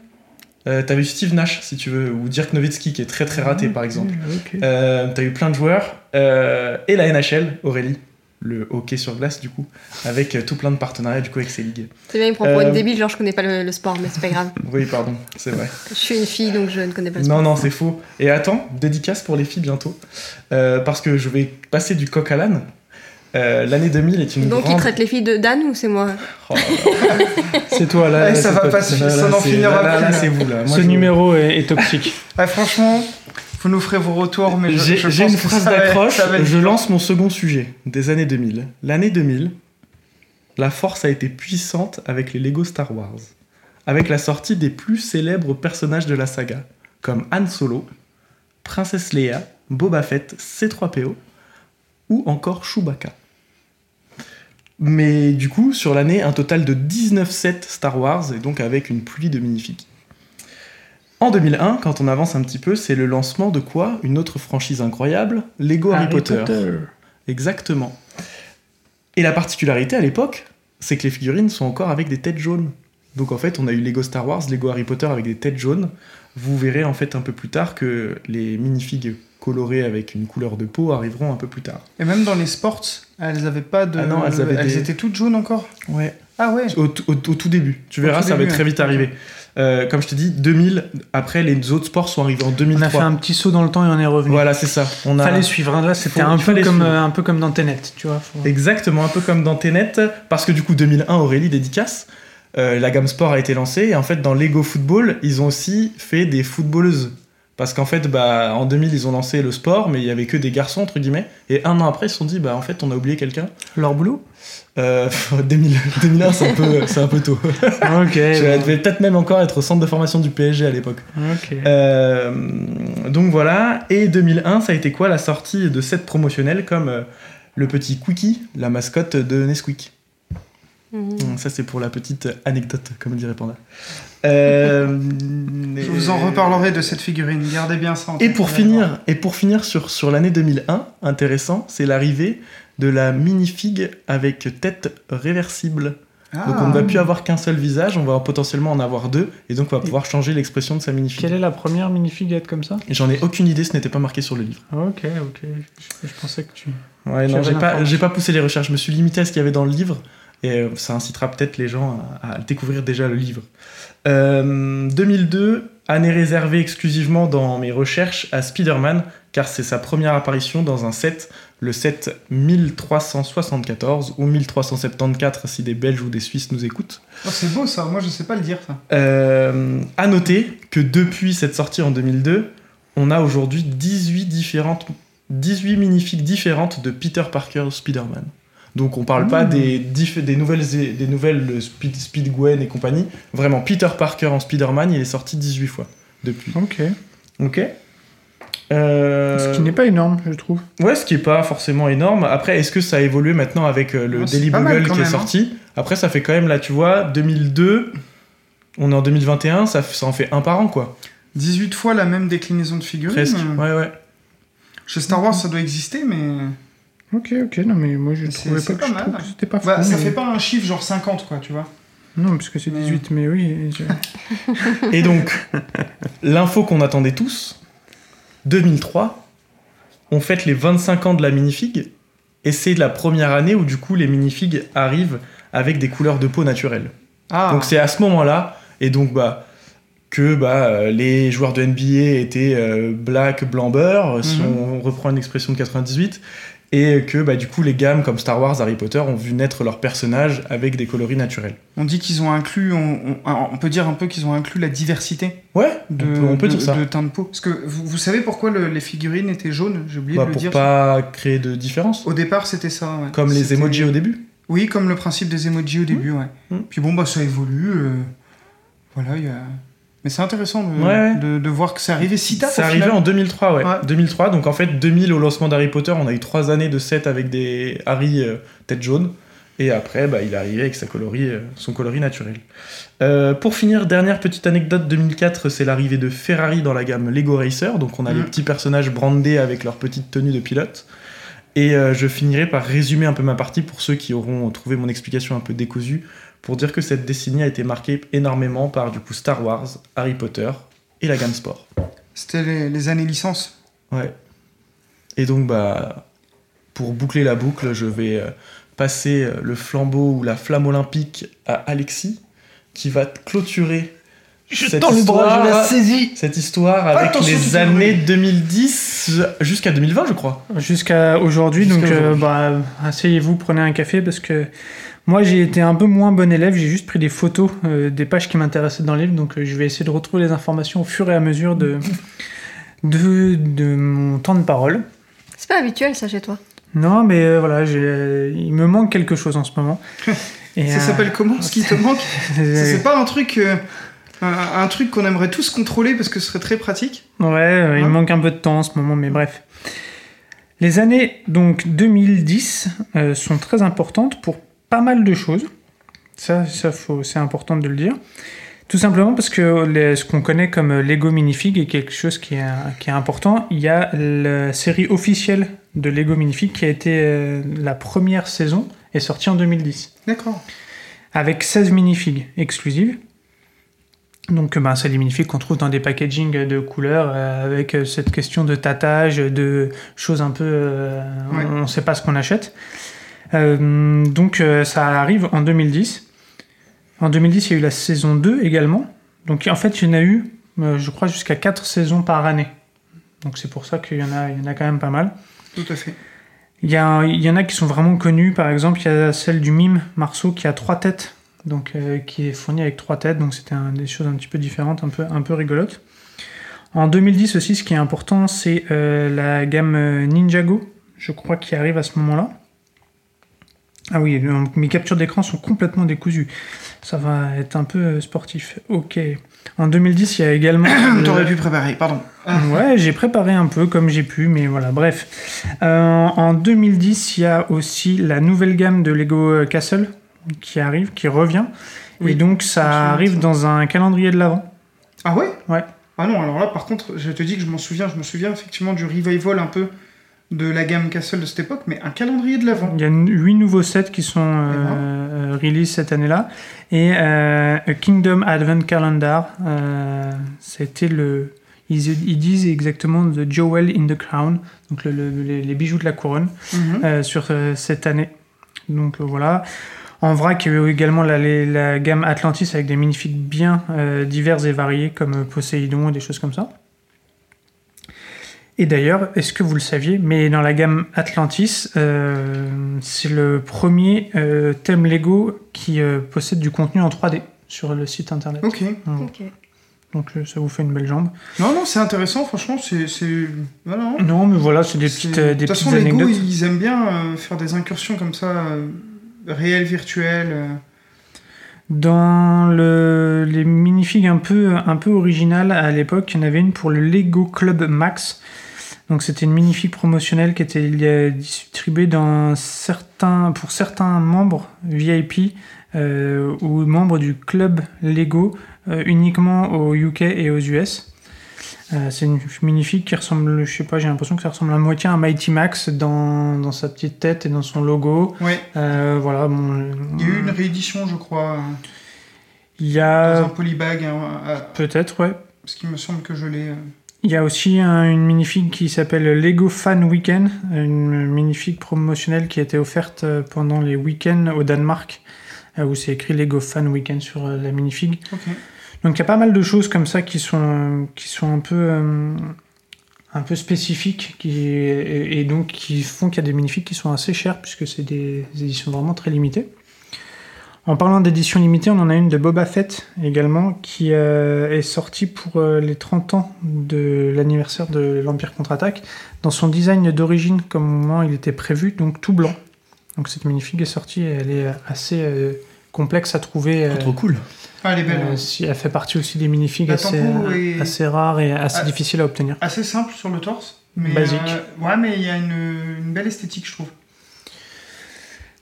T'as vu Steve Nash, si tu veux, ou Dirk Nowitzki, qui est très très raté, par exemple. T'as eu plein de joueurs. Et la NHL, Aurélie, le hockey sur glace, du coup, avec euh, tout plein de partenariats, du coup, avec ces ligues. C'est bien, il me prend pour Euh, une débile, genre je connais pas le, le sport, mais c'est pas grave. [laughs] Oui, pardon, c'est vrai. Je suis une fille, donc je ne connais pas le sport. Non, non, c'est faux. Et attends, dédicace pour les filles bientôt. Euh, parce que je vais passer du coq à l'âne. Euh, L'année 2000 est une Donc grande... il traite les filles de Dan ou c'est moi? Oh. [laughs] C'est toi, là. Là, ça va pas ça n'en c'est- finira là, plus, là, là. c'est vous, là. Moi, Ce numéro est, est toxique. Ah, franchement, vous nous ferez vos retours, mais J'ai une phrase d'accroche, je lance mon second sujet des années 2000. L'année 2000, la force a été puissante avec les Lego Star Wars, avec la sortie des plus célèbres personnages de la saga, comme Han Solo, Princesse Leia, Boba Fett, C3PO, ou encore Chewbacca. Mais du coup, sur l'année, un total de 19 sets Star Wars, et donc avec une pluie de minifiques. En 2001, quand on avance un petit peu, c'est le lancement de quoi? Une autre franchise incroyable, Lego Harry, Potter. Exactement. Et la particularité à l'époque, c'est que les figurines sont encore avec des têtes jaunes. Donc en fait, on a eu Lego Star Wars, Lego Harry Potter avec des têtes jaunes. Vous verrez en fait un peu plus tard que les minifigs colorées avec une couleur de peau arriveront un peu plus tard. Et même dans les sports, elles avaient pas de. Ah non, elles avaient des- étaient toutes jaunes encore? Ouais. Ah ouais. Au, tout- au- au tout début. Tu verras, ça va très ouais. vite arriver. Euh, comme je te dis, 2000, après les autres sports sont arrivés en On 2003. a fait un petit saut dans le temps et on est revenu. Voilà, c'est ça. On a... Fallait suivre. hein. Là, c'était un, peu comme, euh, un peu comme dans Tenet, tu vois. faut- Exactement, un peu comme dans Tenet, parce que du coup 2001 Aurélie dédicace, euh, la gamme sport a été lancée et en fait dans Lego Football ils ont aussi fait des footballeuses. Parce qu'en fait bah, en 2000 ils ont lancé le sport mais il y avait que des garçons entre guillemets et un an après ils se sont dit bah en fait on a oublié quelqu'un. Leur boulot Euh, [laughs] 2000 2001 c'est un, peu- [laughs] c'est un peu tôt. Ok. [laughs] Je devais peut-être même encore être au centre de formation du PSG à l'époque. Ok. Euh, donc voilà, et 2001, ça a été quoi la sortie de sets promotionnels comme euh, le petit Quickie, la mascotte de Nesquik? Mhm. Ça c'est pour la petite anecdote, comme dirait Panda. Euh, [laughs] Je vous en reparlerai de cette figurine. Gardez bien ça en Et tête. pour finir, et pour finir sur, sur l'année 2001, intéressant, c'est l'arrivée de la minifig avec tête réversible. Ah. Donc on ne va plus avoir qu'un seul visage, on va potentiellement en avoir deux, et donc on va pouvoir changer l'expression de sa minifig. Quelle est la première minifig à être comme ça? Et J'en ai aucune idée, ce n'était pas marqué sur le livre. Ok, ok. Je, je pensais que tu. Ouais, Tu non, j'ai pas, pas poussé les recherches, je me suis limité à ce qu'il y avait dans le livre, et euh, ça incitera peut-être les gens à, à découvrir déjà le livre. Euh, 2002, année réservée exclusivement dans mes recherches à Spider-Man, car c'est sa première apparition dans un set, le set 1374, ou 1374 si des Belges ou des Suisses nous écoutent. Oh, c'est beau ça. Moi, je sais pas le dire ça. Euh, à noter que depuis cette sortie en 2002, on a aujourd'hui 18 différentes 18 minifigs différentes de Peter Parker Spider-Man. Donc on parle pas Mmh. des, nouvelles, des nouvelles euh, Speed, Speed Gwen et compagnie. Vraiment, Peter Parker en Spider-Man, il est sorti 18 fois depuis. Ok. Ok Euh, Ce qui n'est pas énorme, je trouve. Ouais, ce qui est pas forcément énorme. Après, est-ce que ça a évolué maintenant avec euh, le c'est Daily Bugle qui est hein. sorti? Après, ça fait quand même, là, tu vois, 2002, on est en 2021, ça, ça en fait un par an, quoi. 18 fois la même déclinaison de figurine. Presque. Euh, Ouais, ouais. Chez Star Wars, ça doit exister, mais. Ok, ok. Non, mais moi, je trouvais pas, que, mal. c'était pas fou. Bah, ça mais- fait pas un chiffre genre 50, quoi, tu vois. Non, parce que c'est 18, mais oui. je- [laughs] Et donc, l'info qu'on attendait tous, 2003, on fête les 25 ans de la minifig, et c'est la première année où, du coup, les minifigs arrivent avec des couleurs de peau naturelles. Ah, Donc c'est à ce moment-là, et donc bah que bah, euh, les joueurs de NBA étaient euh, black, blanc, beurre, si Mhm. on reprend une expression de 98, et que bah, du coup les gammes comme Star Wars, Harry Potter ont vu naître leurs personnages avec des coloris naturels. On dit qu'ils ont inclus, on, on- on peut dire un peu qu'ils ont inclus la diversité Ouais, de, on peut, on peut de- dire ça. de teint de peau. Parce que vous, vous savez pourquoi le- les figurines étaient jaunes? J'ai oublié Bah, de le pour dire. pas créer de différence. Au départ, c'était ça. ouais. Comme les emojis au début. Oui, comme le principe des emojis au début, ouais. Mm. Puis bon, bah ça évolue. euh, Voilà, il y a. Mais c'est intéressant de, Ouais. de, de voir que c'est arrivé si tard. C'est arrivé final. en 2003, ouais. Ouais. 2003, donc en fait 2000 au lancement d'Harry Potter, on a eu trois années de set avec des Harry euh, tête jaune. Et après, bah, il est arrivé avec sa euh, son coloris naturel. Euh, pour finir, dernière petite anecdote 2004, c'est l'arrivée de Ferrari dans la gamme Lego Racer. Donc on a les Mhm. petits personnages brandés avec leur petite tenue de pilote. Et je finirai par résumer un peu ma partie pour ceux qui auront trouvé mon explication un peu décousue, pour dire que cette décennie a été marquée énormément par du coup Star Wars, Harry Potter et la gamme sport. C'était les, les années licence. Ouais. Et donc, bah, pour boucler la boucle, je vais euh, passer euh, le flambeau ou la flamme olympique à Alexis, qui va clôturer cette histoire, saisis cette histoire avec Attention, les années 2010 jusqu'à 2020, je crois. Jusqu'à aujourd'hui, donc euh, bah, asseyez-vous, prenez un café parce que moi j'ai été un peu moins bon élève, j'ai juste pris des photos euh, des pages qui m'intéressaient dans le livre, donc euh, je vais essayer de retrouver les informations au fur et à mesure de, de, de mon temps de parole. C'est pas habituel ça chez toi? Non, mais euh, voilà, j'ai- il me manque quelque chose en ce moment. [laughs] Et, Ça euh, s'appelle comment ce qui te manque? [laughs] Ça, C'est pas un truc, euh, un, un truc qu'on aimerait tous contrôler parce que ce serait très pratique? Ouais, euh, il Hein? me manque un peu de temps en ce moment, mais bref. Les années donc 2010 euh, sont très importantes pour pas mal de choses. Ça, ça faut, c'est important de le dire. Tout simplement parce que les- ce qu'on connaît comme Lego Minifig est quelque chose qui est, qui est important. Il y a la série officielle de Lego Minifig qui a été euh, la première saison est sortie en 2010 D'accord. avec 16 minifigs exclusives. Donc ben, c'est les minifigs qu'on trouve dans des packagings de couleurs euh, avec cette question de tatage, de choses un peu... euh, Ouais. On ne sait pas ce qu'on achète. Euh, donc euh, ça arrive en 2010. En 2010, il y a eu la saison 2 également. Donc en fait, il y en a eu, euh, je crois, jusqu'à 4 saisons par année. Donc c'est pour ça qu'il y, en a- il y en a quand même pas mal. Tout à fait. Il y, a- il y en a qui sont vraiment connus. Par exemple, il y a celle du mime Marceau qui a trois têtes, donc qui est fournie avec trois têtes. Donc c'était des choses un petit peu différentes, un peu, un peu rigolotes. En 2010 aussi, ce qui est important, c'est la gamme Ninjago, je crois, qui arrive à ce moment-là. Ah oui, mes captures d'écran sont complètement décousues. Ça va être un peu euh, sportif. Ok. En 2010, il y a également. [coughs] T'aurais pu préparer, pardon. [laughs] Ouais, j'ai préparé un peu comme j'ai pu, mais voilà, bref. Euh, en 2010, il y a aussi la nouvelle gamme de Lego euh, Castle qui arrive, qui revient. Oui, et donc, ça arrive ça. dans un calendrier de l'Avent. Ah ouais? Ouais. Ah non, alors là, par contre, je te dis que je m'en souviens. Je me souviens effectivement du revival un peu de la gamme Castle de cette époque, mais un calendrier de l'avant. Il y a huit nouveaux sets qui sont euh, D'accord. euh, release cette année-là. Et euh, A Kingdom Advent Calendar, euh, c'était le. Ils, ils disent exactement The Jewel in the Crown, donc le- le- les, les bijoux de la couronne. Mhm. euh, sur cette année. Donc voilà. En vrac, il y a eu également la, la gamme Atlantis avec des minifigs bien euh, divers et variés comme Poséidon et des choses comme ça. Et d'ailleurs, est-ce que vous le saviez, mais dans la gamme Atlantis, euh, c'est le premier euh, thème Lego qui euh, possède du contenu en 3D sur le site internet. Ok. Voilà. Donc euh, ça vous fait une belle jambe. Non, non, c'est intéressant, franchement, c'est. Voilà. hein. Non, mais voilà, c'est des petites, euh, De des toute petites façon, Lego, anecdotes. ils aiment bien euh, faire des incursions comme ça, euh, réelles, virtuelles. euh. Dans le, les minifigs un peu, un peu originales à l'époque, il y en avait une pour le Lego Club Max. Donc c'était une minifig promotionnelle qui était distribuée dans certains, pour certains membres VIP euh, ou membres du club Lego euh, uniquement aux UK et aux US. Euh, c'est une minifig qui ressemble, je sais pas, j'ai l'impression que ça ressemble à moitié à un Mighty Max dans, dans sa petite tête et dans son logo. Euh, voilà, bon, il y a eu une réédition, je crois, euh, il y dans a un polybag, hein, peut-être, ouais. parce qu'il me semble que je l'ai. Il y a aussi un- une minifig qui s'appelle Lego Fan Weekend, une minifig promotionnelle qui a été offerte euh, pendant les week-ends au Danemark, euh, où c'est écrit Lego Fan Weekend sur euh, la minifig. Donc il y a pas mal de choses comme ça qui sont, qui sont un peu, un peu spécifiques qui, et, et donc qui font qu'il y a des minifigs qui sont assez chers puisque c'est des éditions vraiment très limitées. En parlant d'édition limitée, on en a une de Boba Fett également qui euh, est sortie pour euh, les 30 ans de l'anniversaire de l'Empire contre-attaque dans son design d'origine comme au moment il était prévu, donc tout blanc. Donc cette minifig est sortie et elle est assez euh, complexe à trouver. euh, Oh, trop cool. Ah, elle est belle. euh, ouais. si elle fait partie aussi des minifigs La assez, est- assez rares et assez Ah. difficiles à obtenir. Assez simple sur le torse. Mais, Basique. euh, ouais, mais il y a une, une belle esthétique, je trouve.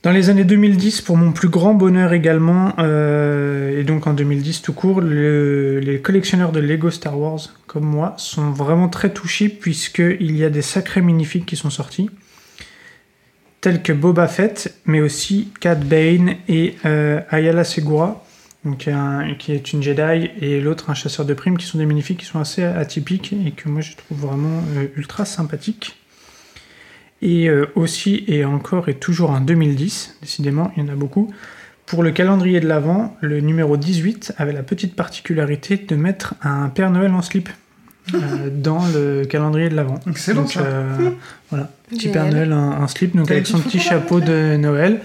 Dans les années 2010, pour mon plus grand bonheur également, euh, et donc en 2010 tout court, le- les collectionneurs de Lego Star Wars, comme moi, sont vraiment très touchés puisqu'il y a des sacrés minifigs qui sont sortis, tels que Boba Fett, mais aussi Cad Bane et euh, Ayala Segura, qui est une Jedi, et l'autre un chasseur de primes, qui sont des minifigs qui sont assez atypiques et que moi je trouve vraiment euh, ultra sympathiques. Et euh, aussi, et encore et toujours en 2010, décidément, il y en a beaucoup. Pour le calendrier de l'Avent, le numéro 18 avait la petite particularité de mettre un Père Noël en slip euh, [laughs] dans le calendrier de l'Avent. Excellent, Donc, ça. euh, voilà, petit. Père Noël en, en slip, donc avec son petit chapeau de Noël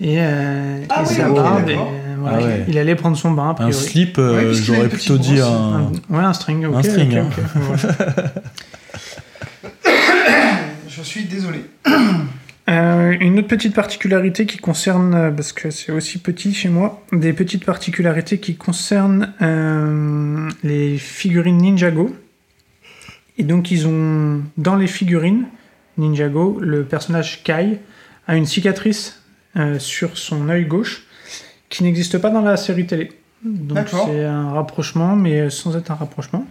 et, euh, Ah et oui, sa barbe. et, d'accord. euh, voilà, Ah ouais. Il allait prendre son bain, a Un slip, euh, Ouais, j'aurais plutôt dit un. Un- ouais, un string, ok. Un string, ok, hein. ok, voilà. [laughs] Je suis désolé. Euh, une autre petite particularité qui concerne, euh, parce que c'est aussi petit chez moi, des petites particularités qui concernent euh, les figurines Ninjago. Et donc ils ont, dans les figurines Ninjago, le personnage Kai a une cicatrice euh, sur son œil gauche qui n'existe pas dans la série télé. Donc c'est un rapprochement, mais sans être un rapprochement.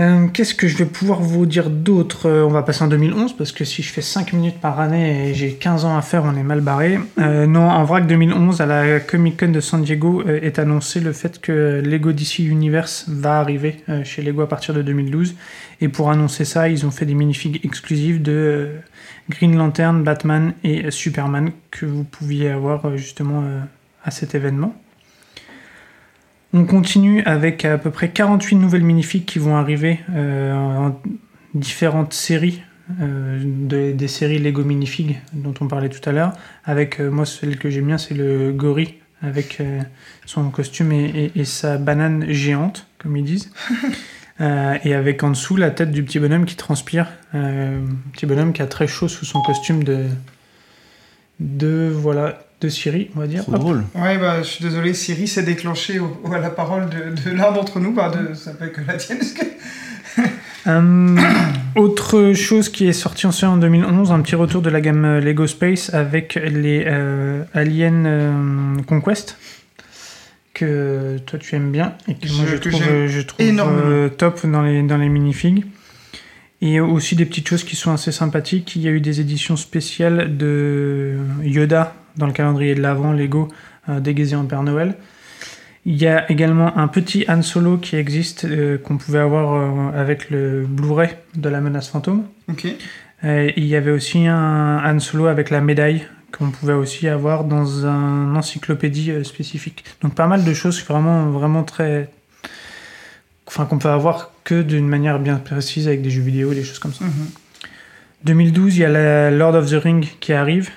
Euh, Qu'est-ce que je vais pouvoir vous dire d'autre? Euh, On va passer en 2011 parce que si je fais 5 minutes par année et j'ai 15 ans à faire, on est mal barré. Euh, non, en vrac 2011, à la Comic Con de San Diego, euh, est annoncé le fait que Lego DC Universe va arriver chez Lego à partir de 2012. Et pour annoncer ça, ils ont fait des minifigs exclusifs de Green Lantern, Batman et Superman que vous pouviez avoir justement à cet événement. On continue avec à peu près 48 nouvelles minifigs qui vont arriver euh, en différentes séries, euh, de- des séries Lego Minifig dont on parlait tout à l'heure. Avec euh, moi, celle que j'aime bien, c'est le Gory avec son costume et, et- et sa banane géante, comme ils disent. [laughs] Et avec en dessous la tête du petit bonhomme qui transpire. Petit bonhomme qui a très chaud sous son costume de, de voilà de Siri, on va dire. Trop Hop. drôle. Ouais, bah, je suis désolé, Siri s'est déclenché au- au- à la parole de, de l'un d'entre nous. Bah, de, ça peut être que la tienne. parce que- Euh, [coughs] autre chose qui est sortie en en 2011, un petit retour de la gamme euh, Lego Space avec les euh, Alien euh, Conquest que toi tu aimes bien et que moi Je- je que trouve, je euh, top dans les, dans les minifigs. Et aussi des petites choses qui sont assez sympathiques. Il y a eu des éditions spéciales de Yoda dans le calendrier de l'Avent Lego euh, déguisé en Père Noël. Il y a également un petit Han Solo qui existe, euh, qu'on pouvait avoir euh, avec le Blu-ray de la menace fantôme. Ok. Il y avait aussi un Han Solo avec la médaille qu'on pouvait aussi avoir dans un encyclopédie euh, spécifique. Donc pas mal de choses vraiment, vraiment très... Enfin qu'on peut avoir que d'une manière bien précise avec des jeux vidéo et des choses comme ça. Mhm. 2012, il y a la Lord of the Ring qui arrive.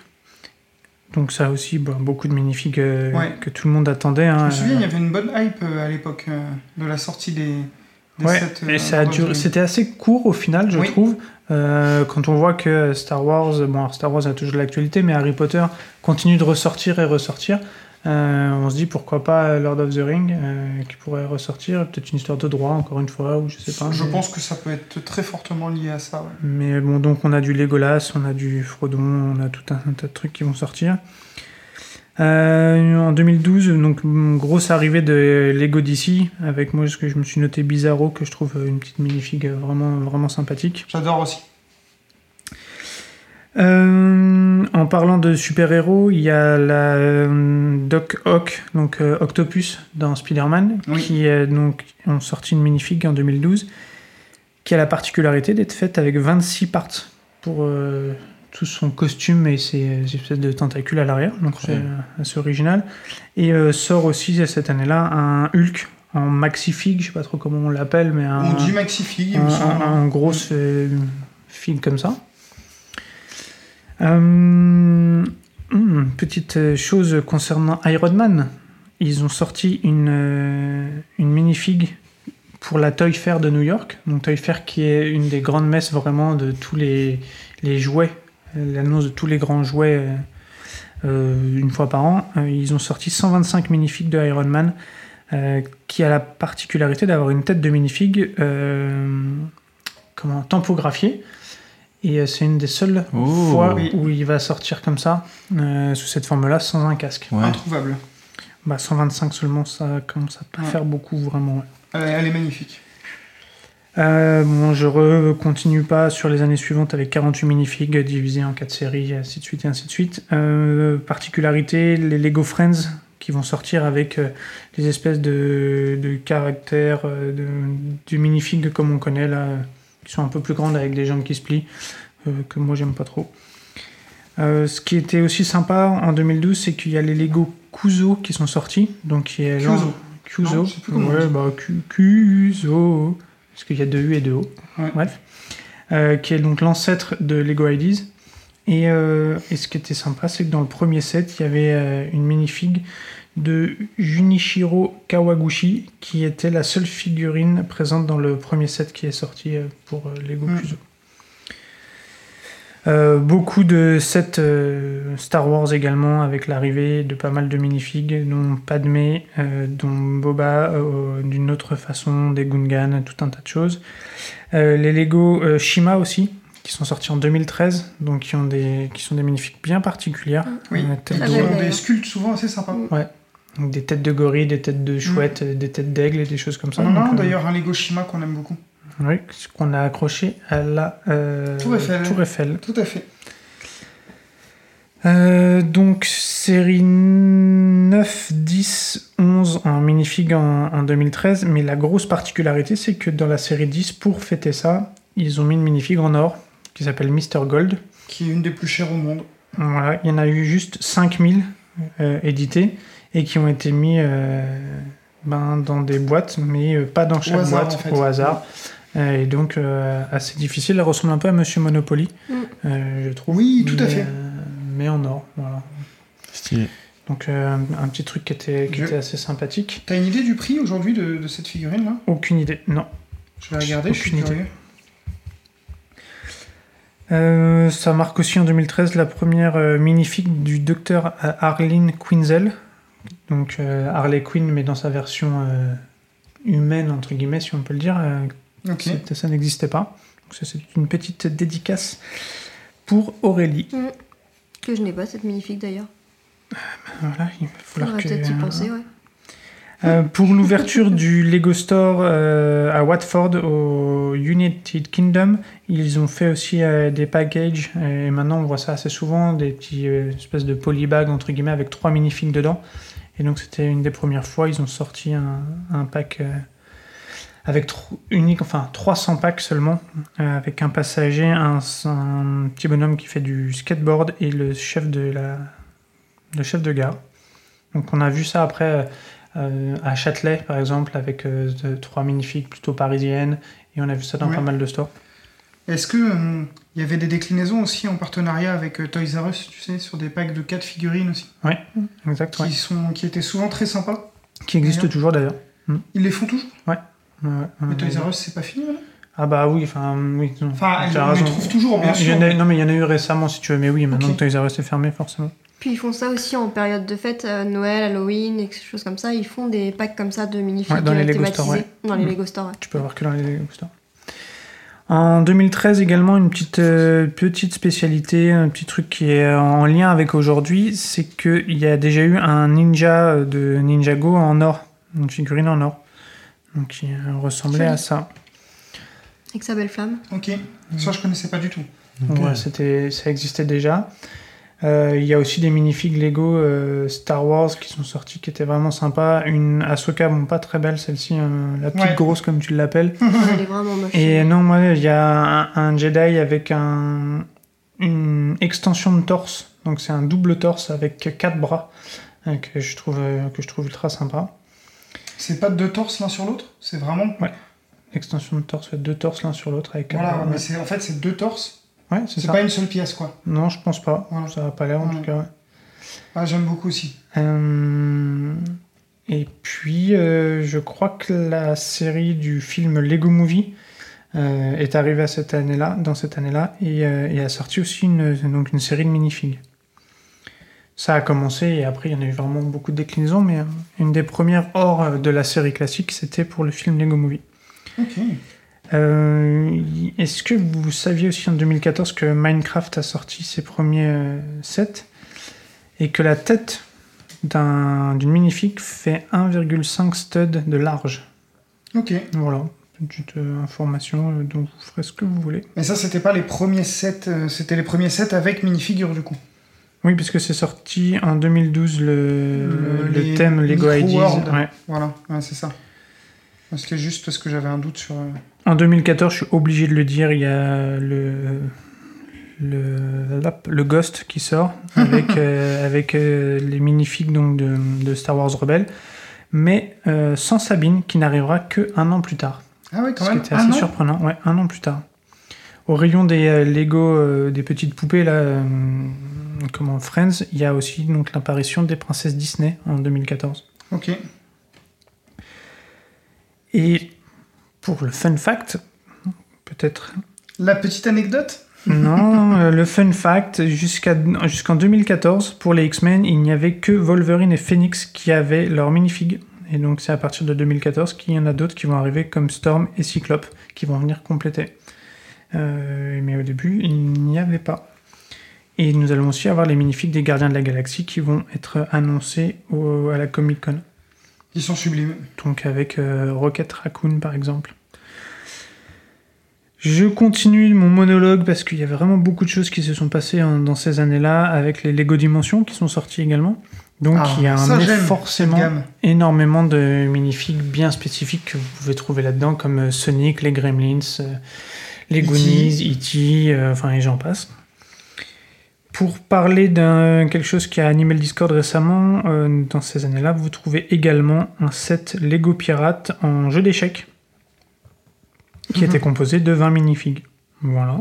Donc ça aussi, bon, beaucoup de minifigs euh, Ouais. que tout le monde attendait. Je hein. me souviens, il y avait une bonne hype euh, à l'époque euh, de la sortie des, des Ouais, sets, et ça a Lord of the duré. Rings. C'était assez court au final, je Oui. trouve. Euh, quand on voit que Star Wars, bon, Star Wars a toujours de l'actualité, mais Harry Potter continue de ressortir et ressortir. Euh, on se dit pourquoi pas Lord of the Ring euh, qui pourrait ressortir, peut-être une histoire de droit encore une fois ou je sais pas. Je mais- pense que ça peut être très fortement lié à ça. ouais. Mais bon, donc on a du Legolas, on a du Frodon, on a tout un, un tas de trucs qui vont sortir. Euh, en 2012, donc grosse arrivée de Lego DC, avec moi ce que je me suis noté Bizarro, que je trouve une petite minifig vraiment, vraiment sympathique. J'adore aussi. Euh, en parlant de super-héros, il y a la euh, Doc Ock, donc euh, Octopus dans Spider-Man, Oui. qui donc, ont sorti une minifig en 2012, qui a la particularité d'être faite avec 26 parts pour tout son costume et ses espèces de tentacules à l'arrière, donc c'est assez original. Et sort aussi cette année-là un Hulk en maxi-fig, je sais pas trop comment on l'appelle, mais un, On dit Maxifig, il me un, semble. un- un grosse euh, fig comme ça. Euh, hmm, petite chose concernant Iron Man. Ils ont sorti une, euh, une minifig pour la Toy Fair de New York. Donc Toy Fair qui est une des grandes messes vraiment de tous les, jouets, euh, l'annonce de tous les grands jouets une fois par an. Ils ont sorti 125 minifigs de Iron Man qui a la particularité d'avoir une tête de minifig euh, comment, tampographiée. Et euh, c'est une des seules Oh. fois Oui. où il va sortir comme ça, euh, sous cette forme-là, sans un casque. Ouais. Introuvable. Bah, 125 seulement, ça commence à pas Ouais. faire beaucoup vraiment. ouais. Elle, est magnifique. Euh, bon, je re- continue pas sur les années suivantes avec 48 minifigs divisés en 4 séries, et ainsi de suite, et ainsi de suite. Euh, particularité, les Lego Friends qui vont sortir avec euh, les espèces de, de caractères de, du minifig comme on connaît là, qui sont un peu plus grandes avec des jambes qui se plient, euh, que moi j'aime pas trop. Euh, ce qui était aussi sympa en 2012, c'est qu'il y a les Lego Kuzo qui sont sortis, donc qui est genre- Kuzo. Non, ouais, bah, Ku- Kuzo. Parce qu'il y a deux U et deux O. Ouais. Bref. Euh, qui est donc l'ancêtre de Lego Ideas. Et, euh, et ce qui était sympa, c'est que dans le premier set, il y avait euh, une minifig de Junichiro Kawaguchi, qui était la seule figurine présente dans le premier set qui est sorti euh, pour euh, Lego Mm. Kuzo. Euh, beaucoup de sets euh, Star Wars également, avec l'arrivée de pas mal de minifigs, dont Padmé, euh, dont Boba, euh, d'une autre façon, des Gungans, tout un tas de choses. Euh, les Lego euh, Shima aussi, qui sont sortis en 2013, donc qui, ont des, qui sont des minifigs bien particulières. Oui. Euh, têtes Ah, Ils de- ouais, ont ouais. des sculptes souvent assez sympas. Des têtes de gorille, des têtes de chouette, euh, des têtes d'aigle et des choses comme ça. On en a euh, d'ailleurs, un Lego Shima qu'on aime beaucoup. Oui, qu'on a accroché à la euh, Tour Eiffel. Tour Eiffel. Tout à fait. Euh, donc série 9, 10, 11 en minifig en, en 2013, mais la grosse particularité c'est que dans la série 10, pour fêter ça, ils ont mis une minifig en or qui s'appelle Mr. Gold. Qui est une des plus chères au monde. Voilà, il y en a eu juste 5000 euh, édités et qui ont été mis euh, ben, dans des boîtes, mais euh, pas dans chaque boîte, en fait. au hasard. Euh, et donc euh, assez difficile, elle ressemble un peu à Monsieur Monopoly, Mm. euh, je trouve. Oui, tout à Mais, fait. euh, mais en or, voilà. Stylé. Donc euh, un, petit truc qui était, qui Je- était assez sympathique. T'as une idée du prix aujourd'hui de, de cette figurine là? Aucune idée, non. Je vais regarder, je suis Aucune idée. curieux. Euh, ça marque aussi en 2013 la première euh, minifig du docteur euh, Arlene Quinzel. Donc euh, Harley Quinn, mais dans sa version euh, humaine, entre guillemets, si on peut le dire. euh, Ça n'existait pas. Donc ça, c'est une petite dédicace pour Aurélie. Que je n'ai pas cette magnifique d'ailleurs. Voilà, il va falloir Faudrait que... peut-être y penser, ouais. Euh, pour l'ouverture du Lego Store euh, à Watford au United Kingdom, ils ont fait aussi euh, des packages et maintenant on voit ça assez souvent, des petits euh, espèces de polybags entre guillemets avec trois minifigs dedans. Et donc c'était une des premières fois, ils ont sorti un, un pack euh, avec unique, enfin 300 packs seulement, euh, avec un passager, un, un petit bonhomme qui fait du skateboard et le chef de la, le chef de gare. Donc on a vu ça après. euh, à Châtelet, par exemple, avec trois minifigs plutôt parisiennes. Et on a vu ça dans Ouais. pas mal de stores. Est-ce que euh, il y avait des déclinaisons aussi en partenariat avec euh, Toys R Us, tu sais, sur des packs de 4 figurines aussi, Exact, qui, ouais. sont, qui étaient souvent très sympas Qui existe D'ailleurs. toujours d'ailleurs. Ils les font toujours? Ouais, ouais, Mais. Toys R Us, c'est pas fini Ah bah oui, enfin, oui. Enfin, on les trouve toujours, bien sûr. a- non, mais il y en a eu récemment, si tu veux. Mais oui, maintenant que Toys R Us est fermé, forcément. Puis ils font ça aussi en période de fête, euh, Noël, Halloween, et quelque chose comme ça. Ils font des packs comme ça de minifigs Ouais, dans les Lego Store, ouais. dans les Mm. Lego Store. ouais. Tu peux avoir que dans les Lego Store. En 2013 également, une petite, euh, petite spécialité, un petit truc qui est en lien avec aujourd'hui, c'est qu'il y a déjà eu un ninja euh, de Ninjago en or, une figurine en or, donc qui euh, ressemblait à ça. Avec sa belle flamme. Ok, ça je connaissais pas du tout. Ouais, c'était, ça existait déjà. Euh, Il y a aussi des minifigs Lego euh, Star Wars qui sont sortis qui étaient vraiment sympas. Une Ahsoka, bon, pas très belle celle-ci, euh, la petite Ouais. grosse comme tu l'appelles. [laughs] Elle est vraiment moche. Et non, moi, il y a un, un Jedi avec un, une extension de torse. Donc c'est un double torse avec quatre bras euh, que je trouve, euh, que je trouve ultra sympa. C'est pas deux torses l'un sur l'autre? C'est vraiment. Extension de torse, ouais, deux torses l'un sur l'autre avec. Voilà, un- mais c'est en fait c'est deux torses. Ouais, c'est ça. pas une seule pièce quoi. Non, je pense pas. Voilà. Ça n'a pas l'air en tout cas. ouais. Ah, j'aime beaucoup aussi. Euh, Et puis, euh, je crois que la série du film Lego Movie euh, est arrivée à cette année-là, dans cette année-là, et, et a sorti aussi une, donc une série de minifigs. Ça a commencé et après il y en a eu vraiment beaucoup de déclinaisons, mais une des premières hors de la série classique, c'était pour le film Lego Movie. Ok. Euh, Est-ce que vous saviez aussi en 2014 que Minecraft a sorti ses premiers euh, sets et que la tête d'un- d'une minifig fait 1,5 stud de large? Ok. Voilà, petite euh, information dont vous ferez ce que vous voulez. Mais ça, c'était pas les premiers sets. c'était les premiers sets avec minifigures du coup. Oui, puisque c'est sorti en 2012 le, Le- le les thème Lego. World. Ouais. Voilà, ouais, c'est ça. C'était juste parce que j'avais un doute sur. En 2014, je suis obligé de le dire, il y a le, le, Ghost qui sort [laughs] avec, euh, avec euh, les minifigs donc, de, de Star Wars Rebelle, mais euh, sans Sabine qui n'arrivera que un an plus tard. Ah ouais, quand Ce qui était assez surprenant, ouais, un an plus tard. Au rayon des Lego, des petites poupées, là, comment, Friends, il y a aussi donc l'apparition des princesses Disney en 2014. Ok. Et pour le fun fact, peut-être La petite anecdote? Non, euh, le fun fact, jusqu'à, jusqu'en 2014, pour les X-Men, il n'y avait que Wolverine et Phoenix qui avaient leur minifig. Et donc c'est à partir de 2014 qu'il y en a d'autres qui vont arriver comme Storm et Cyclope qui vont venir compléter. Euh, mais au début, il n'y avait pas. Et nous allons aussi avoir les minifigs des Gardiens de la Galaxie qui vont être annoncés au- à la Comic Con. Ils sont sublimes. Donc avec euh, Rocket Raccoon par exemple. Je continue mon monologue parce qu'il y a vraiment beaucoup de choses qui se sont passées dans ces années-là avec les Lego Dimensions qui sont sortis également. Donc Ah, il y a forcément énormément de minifigs bien spécifiques que vous pouvez trouver là-dedans comme euh, Sonic, les Gremlins, euh, les E.T.. Goonies, E.T., euh, enfin et j'en passe. Pour parler d'un quelque chose qui a animé le Discord récemment, euh, dans ces années-là, vous trouvez également un set Lego Pirate en jeu d'échecs qui Mhm. était composé de 20 minifigs. Voilà.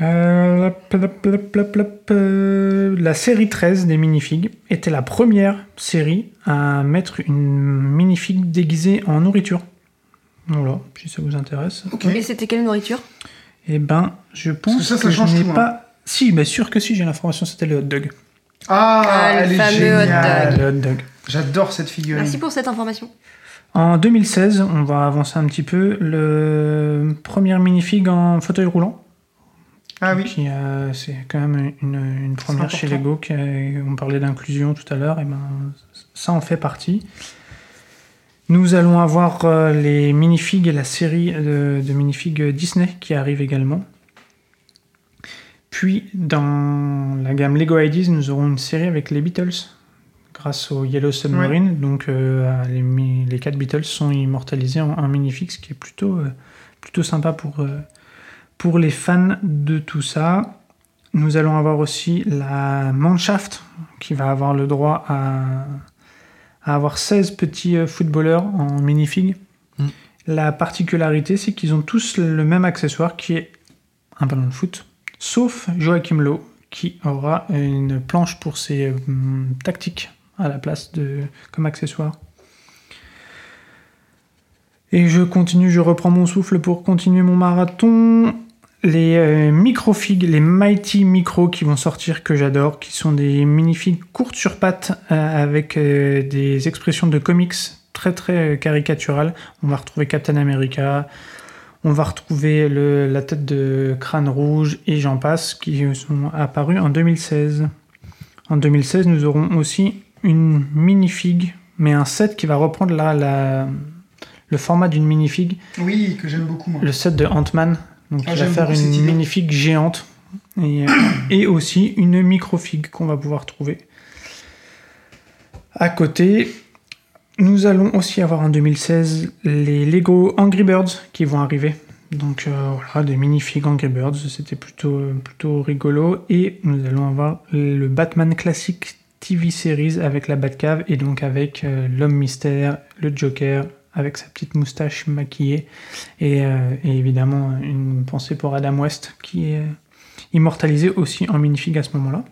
Euh, euh, la série 13 des minifigs était la première série à mettre une minifig déguisée en nourriture. Voilà, si ça vous intéresse. Ok. Et c'était quelle nourriture? Eh ben, je pense que ça, ça que change je n'ai tout, hein. pas. Si, mais sûr que si, j'ai l'information, c'était le hot dog. Ah, Ah, le elle est fameux hot géniale. Le hot dog. J'adore cette figurine. Merci pour cette information. En 2016, on va avancer un petit peu, le premier minifig en fauteuil roulant. Ah oui. Qui, euh, c'est quand même une, une première chez important. Lego. Qui a- on parlait d'inclusion tout à l'heure, et ben ça en fait partie. Nous allons avoir euh, les minifigs et la série de, de minifigs Disney qui arrive également. Puis dans la gamme Lego Ideas, nous aurons une série avec les Beatles grâce au Yellow Submarine. Donc euh, les, les quatre Beatles sont immortalisés en un minifix, ce qui est plutôt, euh, plutôt sympa pour, euh, pour les fans de tout ça. Nous allons avoir aussi la Mannschaft qui va avoir le droit à, à avoir 16 petits euh, footballeurs en minifig. Mm. La particularité, c'est qu'ils ont tous le même accessoire qui est un ballon de foot, sauf Joachim Lowe qui aura une planche pour ses euh, tactiques à la place de comme accessoire. Et je continue, je reprends mon souffle pour continuer mon marathon. Les euh, microfigs, les Mighty Micro qui vont sortir, que j'adore, qui sont des minifigs courtes sur pattes euh, avec euh, des expressions de comics très très euh, caricaturales. On va retrouver Captain America, on va retrouver le- la tête de crâne rouge et j'en passe, qui sont apparus en 2016. En 2016, nous aurons aussi une minifig, mais un set qui va reprendre la, la- le format d'une minifig, Oui, que j'aime beaucoup moi. le set de Ant-Man. Donc, Ah, il va j'aime faire une idée. minifig géante et, euh, et aussi une microfig qu'on va pouvoir trouver. À côté, nous allons aussi avoir en 2016 les Lego Angry Birds qui vont arriver. Donc euh, voilà, des minifigs Angry Birds, c'était plutôt, plutôt rigolo. Et nous allons avoir le Batman classique TV series avec la Batcave et donc avec euh, l'homme mystère, le Joker, avec sa petite moustache maquillée et, euh, et évidemment une pensée pour Adam West qui est euh, immortalisé aussi en minifig à ce moment-là.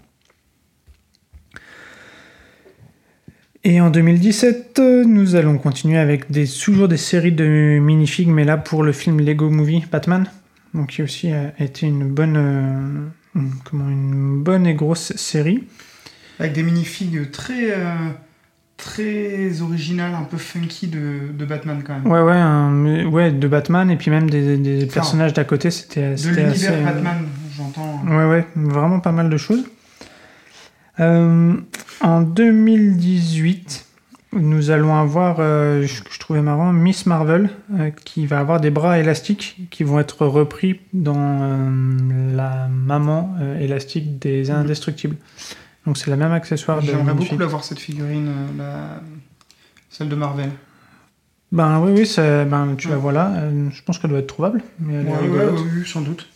Et en 2017, euh, nous allons continuer avec des, toujours des séries de minifigs, mais là pour le film Lego Movie Batman, donc qui aussi a été une bonne, comment, une bonne et grosse série. Avec des minifigs très, très originales, un peu funky de, de Batman quand même. Ouais, ouais, un- ouais, de Batman et puis même des, des Enfin, personnages d'à côté, c'était De c'était assez. l'univers euh, Batman, j'entends. Ouais, ouais, vraiment pas mal de choses. Euh, en 2018, nous allons avoir, euh, je, je trouvais marrant, Miss Marvel, euh, qui va avoir des bras élastiques qui vont être repris dans la maman élastique des Indestructibles. Donc c'est la même accessoire de J'aimerais beaucoup l'avoir cette figurine, euh, la... celle de Marvel. Ben oui, oui, c'est- ben, tu la vois là. euh, je pense qu'elle doit être trouvable. Mais elle Ouais, ouais, oui, sans doute.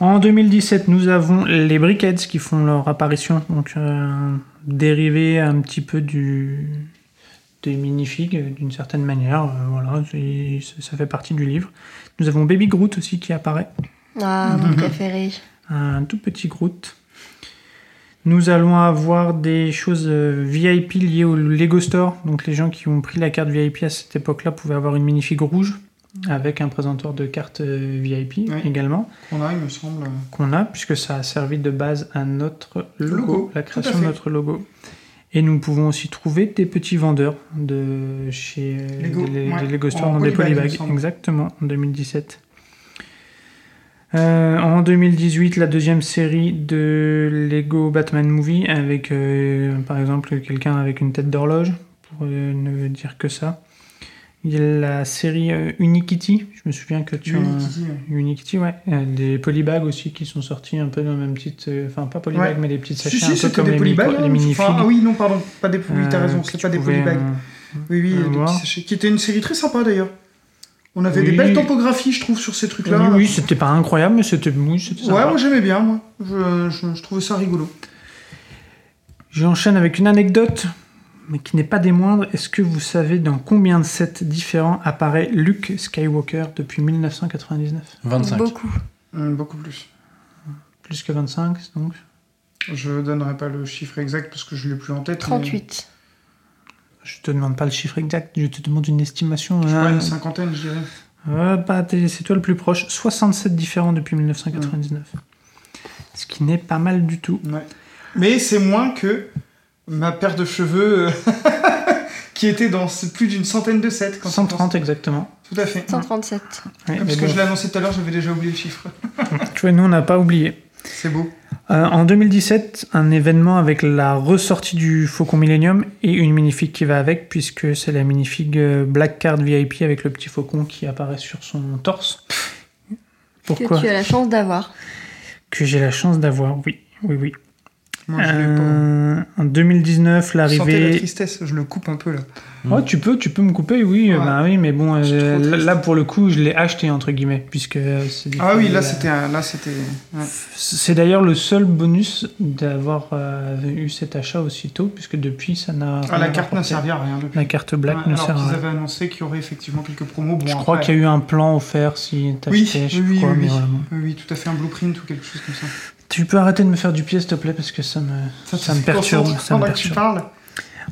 En 2017, nous avons les Brickheads qui font leur apparition, donc euh, dérivés un petit peu du des minifigs euh, d'une certaine manière. euh, voilà, ça fait partie du livre. Nous avons Baby Groot aussi qui apparaît, Ah, mon préféré. un tout petit Groot. Nous allons avoir des choses euh, VIP liées au Lego Store. Donc les gens qui ont pris la carte VIP à cette époque-là pouvaient avoir une minifig rouge avec un présentoir de carte euh, VIP Oui. également. On a, il me semble. qu'on a, puisque ça a servi de base à notre logo, Logo, la création de notre logo. Et nous pouvons aussi trouver des petits vendeurs de chez Lego, des, ouais, des Lego Store en dans des polybags. Exactement, en 2017. Euh, en 2018, la deuxième série de Lego Batman Movie avec euh, par exemple quelqu'un avec une tête d'horloge, pour euh, ne dire que ça. Il y a la série euh, Unikitty, je me souviens que tu Unikitty, ouais. Unikitty, ouais. Des polybags aussi qui sont sortis un peu dans la même petite. Enfin, pas polybags, Ouais. mais des petites Si, sachets si, un peu c'était comme des les, polybags. micro- hein. les mini Enfin, ah oui, non, pardon, pas des. Oui, t'as raison, c'est pas des polybags. Oui, oui, des petits sachets. Qui était une série très sympa d'ailleurs. On avait des belles topographies, je trouve, sur ces trucs-là. Oui, oui, c'était pas incroyable, mais c'était oui, c'était Ouais, moi j'aimais bien, moi. Je, je, je trouvais ça rigolo. J'enchaîne avec une anecdote, mais qui n'est pas des moindres. Est-ce que vous savez dans combien de sets différents apparaît Luke Skywalker depuis 1999 25. Beaucoup. Hum, beaucoup plus. Plus que 25, donc. Je donnerai pas le chiffre exact parce que je l'ai plus en tête. mais 38. Je te demande pas le chiffre exact, je te demande une estimation. Je crois hein. une cinquantaine, je dirais. Euh, bah, c'est toi le plus proche. 67 différents depuis 1999. Ce qui n'est pas mal du tout. Ouais. Mais c'est moins que ma paire de cheveux euh, [laughs] qui était dans plus d'une centaine de sets. Quand 130 exactement. Tout à fait. 137. Ouais, Ah, parce que bon, je l'ai annoncé tout à l'heure, j'avais déjà oublié le chiffre. tu vois, nous, on n'a pas oublié. C'est beau. Euh, en 2017, un événement avec la ressortie du Faucon Millennium et une minifig qui va avec, puisque c'est la minifig euh, Black Card VIP avec le petit faucon qui apparaît sur son torse. Pourquoi Que tu as la chance d'avoir. Que j'ai la chance d'avoir, oui. Oui, oui. Moi, je l'ai pas. Euh, en 2019, Sentez la l'arrivée. tristesse, je le coupe un peu là. Oh, tu peux, tu peux me couper, oui, Ouais. bah oui, mais bon, euh, là, pour le coup, je l'ai acheté entre guillemets, puisque euh, c'est. Ah oui, là la- c'était là c'était. ouais. C'est d'ailleurs le seul bonus d'avoir euh, eu cet achat aussitôt, puisque depuis, ça n'a. Ah, la carte n'a servi à rien depuis. La carte black Ouais, ne alors sert à rien. avaient annoncé qu'il y aurait effectivement quelques promos. Bon, Je crois qu'il y a eu un plan offert si t'achetais, Oui, je sais oui, oui, mais. Oui, oui, tout à fait un blueprint ou quelque chose comme ça. Tu peux arrêter de me faire du pied, s'il te plaît, parce que ça me, ça, te me perturbe. Ça me tu parles.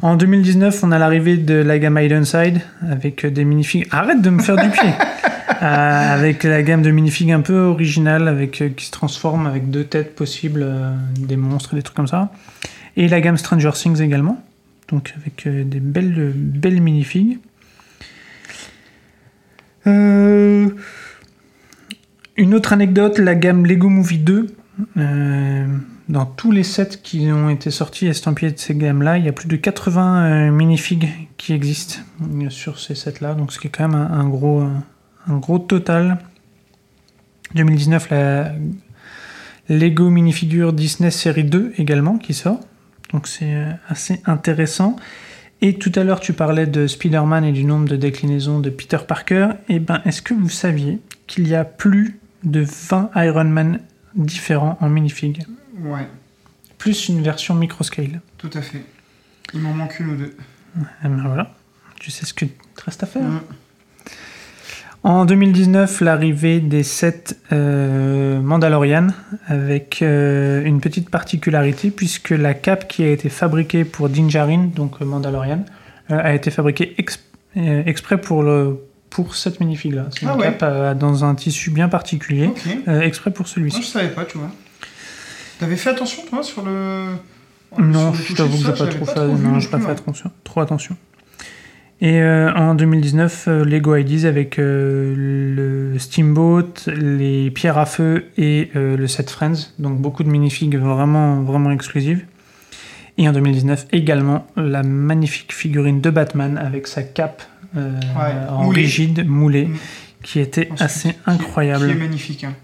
En 2019, on a l'arrivée de la gamme Idenside avec des minifigs. Arrête de me faire du pied [laughs] Euh, Avec la gamme de minifigs un peu originale, avec, euh, qui se transforme avec deux têtes possibles, euh, des monstres des trucs comme ça. Et la gamme Stranger Things également. Donc avec euh, des belles, belles minifigs. Euh, Une autre anecdote, la gamme Lego Movie 2. Euh, dans tous les sets qui ont été sortis estampillés de ces gammes-là, il y a plus de 80 euh, minifigs qui existent euh, sur ces sets-là, donc ce qui est quand même un, gros, un gros total. 2019, la Lego minifigure Disney série 2 également qui sort, donc c'est assez intéressant. Et tout à l'heure, tu parlais de Spider-Man et du nombre de déclinaisons de Peter Parker. Et ben, est-ce que vous saviez qu'il y a plus de 20 Iron Man différents en minifig Ouais. plus une version microscale. Tout à fait. Il m'en manque une ou deux. Eh ben voilà, tu sais ce que te reste à faire. En 2019, l'arrivée des 7 euh, Mandalorian avec euh, une petite particularité puisque la cape qui a été fabriquée pour Din Djarin, donc euh, Mandalorian, euh, a été fabriquée ex- exprès pour, le, pour cette minifig là. C'est une Ah ouais. cape euh, dans un tissu bien particulier, euh, exprès pour Moi, celui-ci. je savais pas, tu vois. T'avais fait attention, toi, sur le. Non, sur le je t'avoue que j'ai pas trop pas fait, trop non, pas fait attention, trop attention. Et euh, en 2019, euh, Lego Ideas avec le Steamboat, les pierres à feu et le set Friends, donc beaucoup de minifigs vraiment, vraiment exclusives. Et en 2019 également la magnifique figurine de Batman avec sa cape euh, Ouais, en rigide, moulée, Mm. qui était Ensuite, assez qui- incroyable. Qui est magnifique. hein.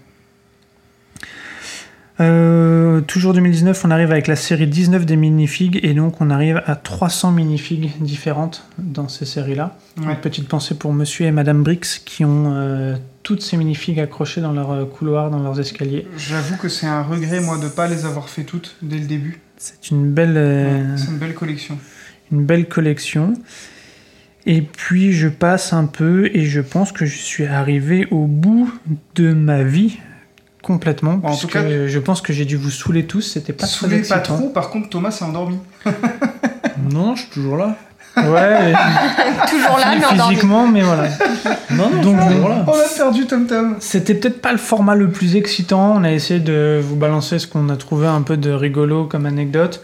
Euh, toujours 2019, on arrive avec la série 19 des minifigs et donc on arrive à 300 minifigs différentes dans ces séries-là. Ouais. Une petite pensée pour Monsieur et Madame Brix qui ont euh, toutes ces minifigs accrochées dans leurs couloirs, dans leurs escaliers. J'avoue que c'est un regret, moi, de pas les avoir fait toutes dès le début. C'est une belle, euh, Ouais, C'est une belle collection. une belle collection. Et puis je passe un peu et je pense que je suis arrivé au bout de ma vie complètement. Bon, en tout cas- je pense que j'ai dû vous saouler tous. C'était pas Saoulez très pas trop, par contre, Thomas s'est endormi. [laughs] Non, je suis toujours là. [laughs] Ouais. Toujours là, mais endormi. physiquement, mais voilà. Non, non, Donc, je suis toujours là. On a perdu Tom Tom. C'était peut-être pas le format le plus excitant. On a essayé de vous balancer ce qu'on a trouvé un peu de rigolo comme anecdote.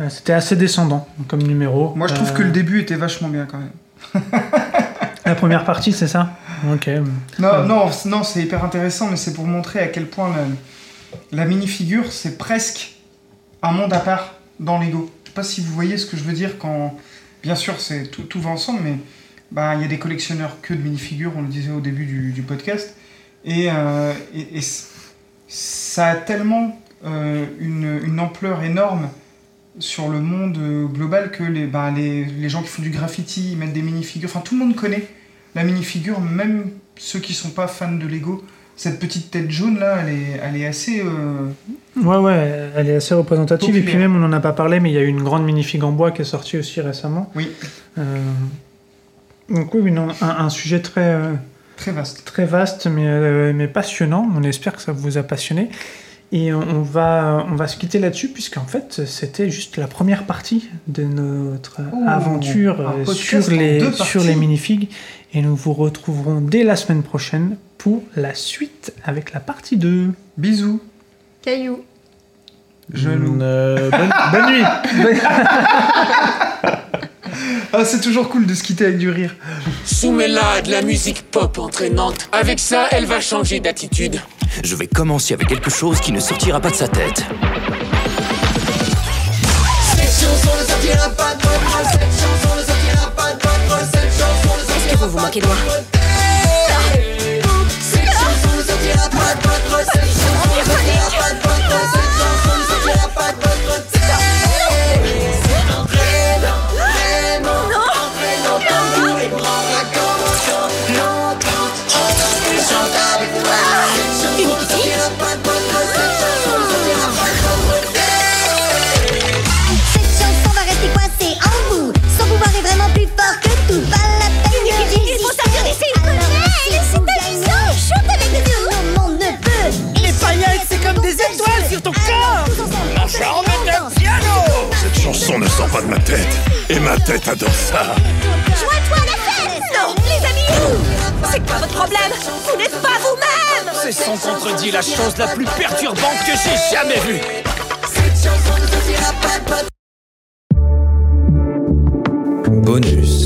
Euh, C'était assez descendant comme numéro. Moi, je trouve Euh, que le début était vachement bien quand même. La première partie, c'est ça. Non, non, non c'est hyper intéressant, mais c'est pour montrer à quel point la, la minifigure, c'est presque un monde à part dans Lego. Je sais pas si vous voyez ce que je veux dire quand. Bien sûr, c'est tout, tout va ensemble, mais bah, il y a des collectionneurs que de minifigures, on le disait au début du, podcast. Et, euh, et- ça a tellement euh, une, une ampleur énorme sur le monde euh, global que les, bah, les, les gens qui font du graffiti, ils mettent des minifigures. Enfin, tout le monde connaît la minifigure, même ceux qui sont pas fans de Lego. Cette petite tête jaune là, elle est, elle est assez. euh, Ouais, ouais, elle est assez représentative. Et puis même, on n'en a pas parlé, mais il y a eu une grande minifig en bois qui est sortie aussi récemment. Oui, Euh, Donc oui, non, un, un sujet très, euh, très vaste. très vaste, mais, mais passionnant. On espère que ça vous a passionné. Et on va, on va se quitter là-dessus, puisqu'en fait, c'était juste la première partie de notre Oh, aventure euh, sur, les, sur les minifigs. Et nous vous retrouverons dès la semaine prochaine pour la suite avec la partie 2. Bisous. Caillou. Jaloux. Euh, bonne, bonne nuit. [laughs] [laughs] Ah, c'est toujours cool de se quitter avec du rire. Soumets-la à de la musique pop entraînante. Avec ça, elle va changer d'attitude. Je vais commencer avec quelque chose qui ne sortira pas de sa tête. Est-ce que vous vous moquez de moi Cette sort pas de ma tête. Et ma tête adore ça. Joins-toi à la fête. Non, les amis. C'est quoi votre problème? Vous n'êtes pas vous-même. C'est sans contredit la chose la plus perturbante que j'ai jamais vue. Bonus.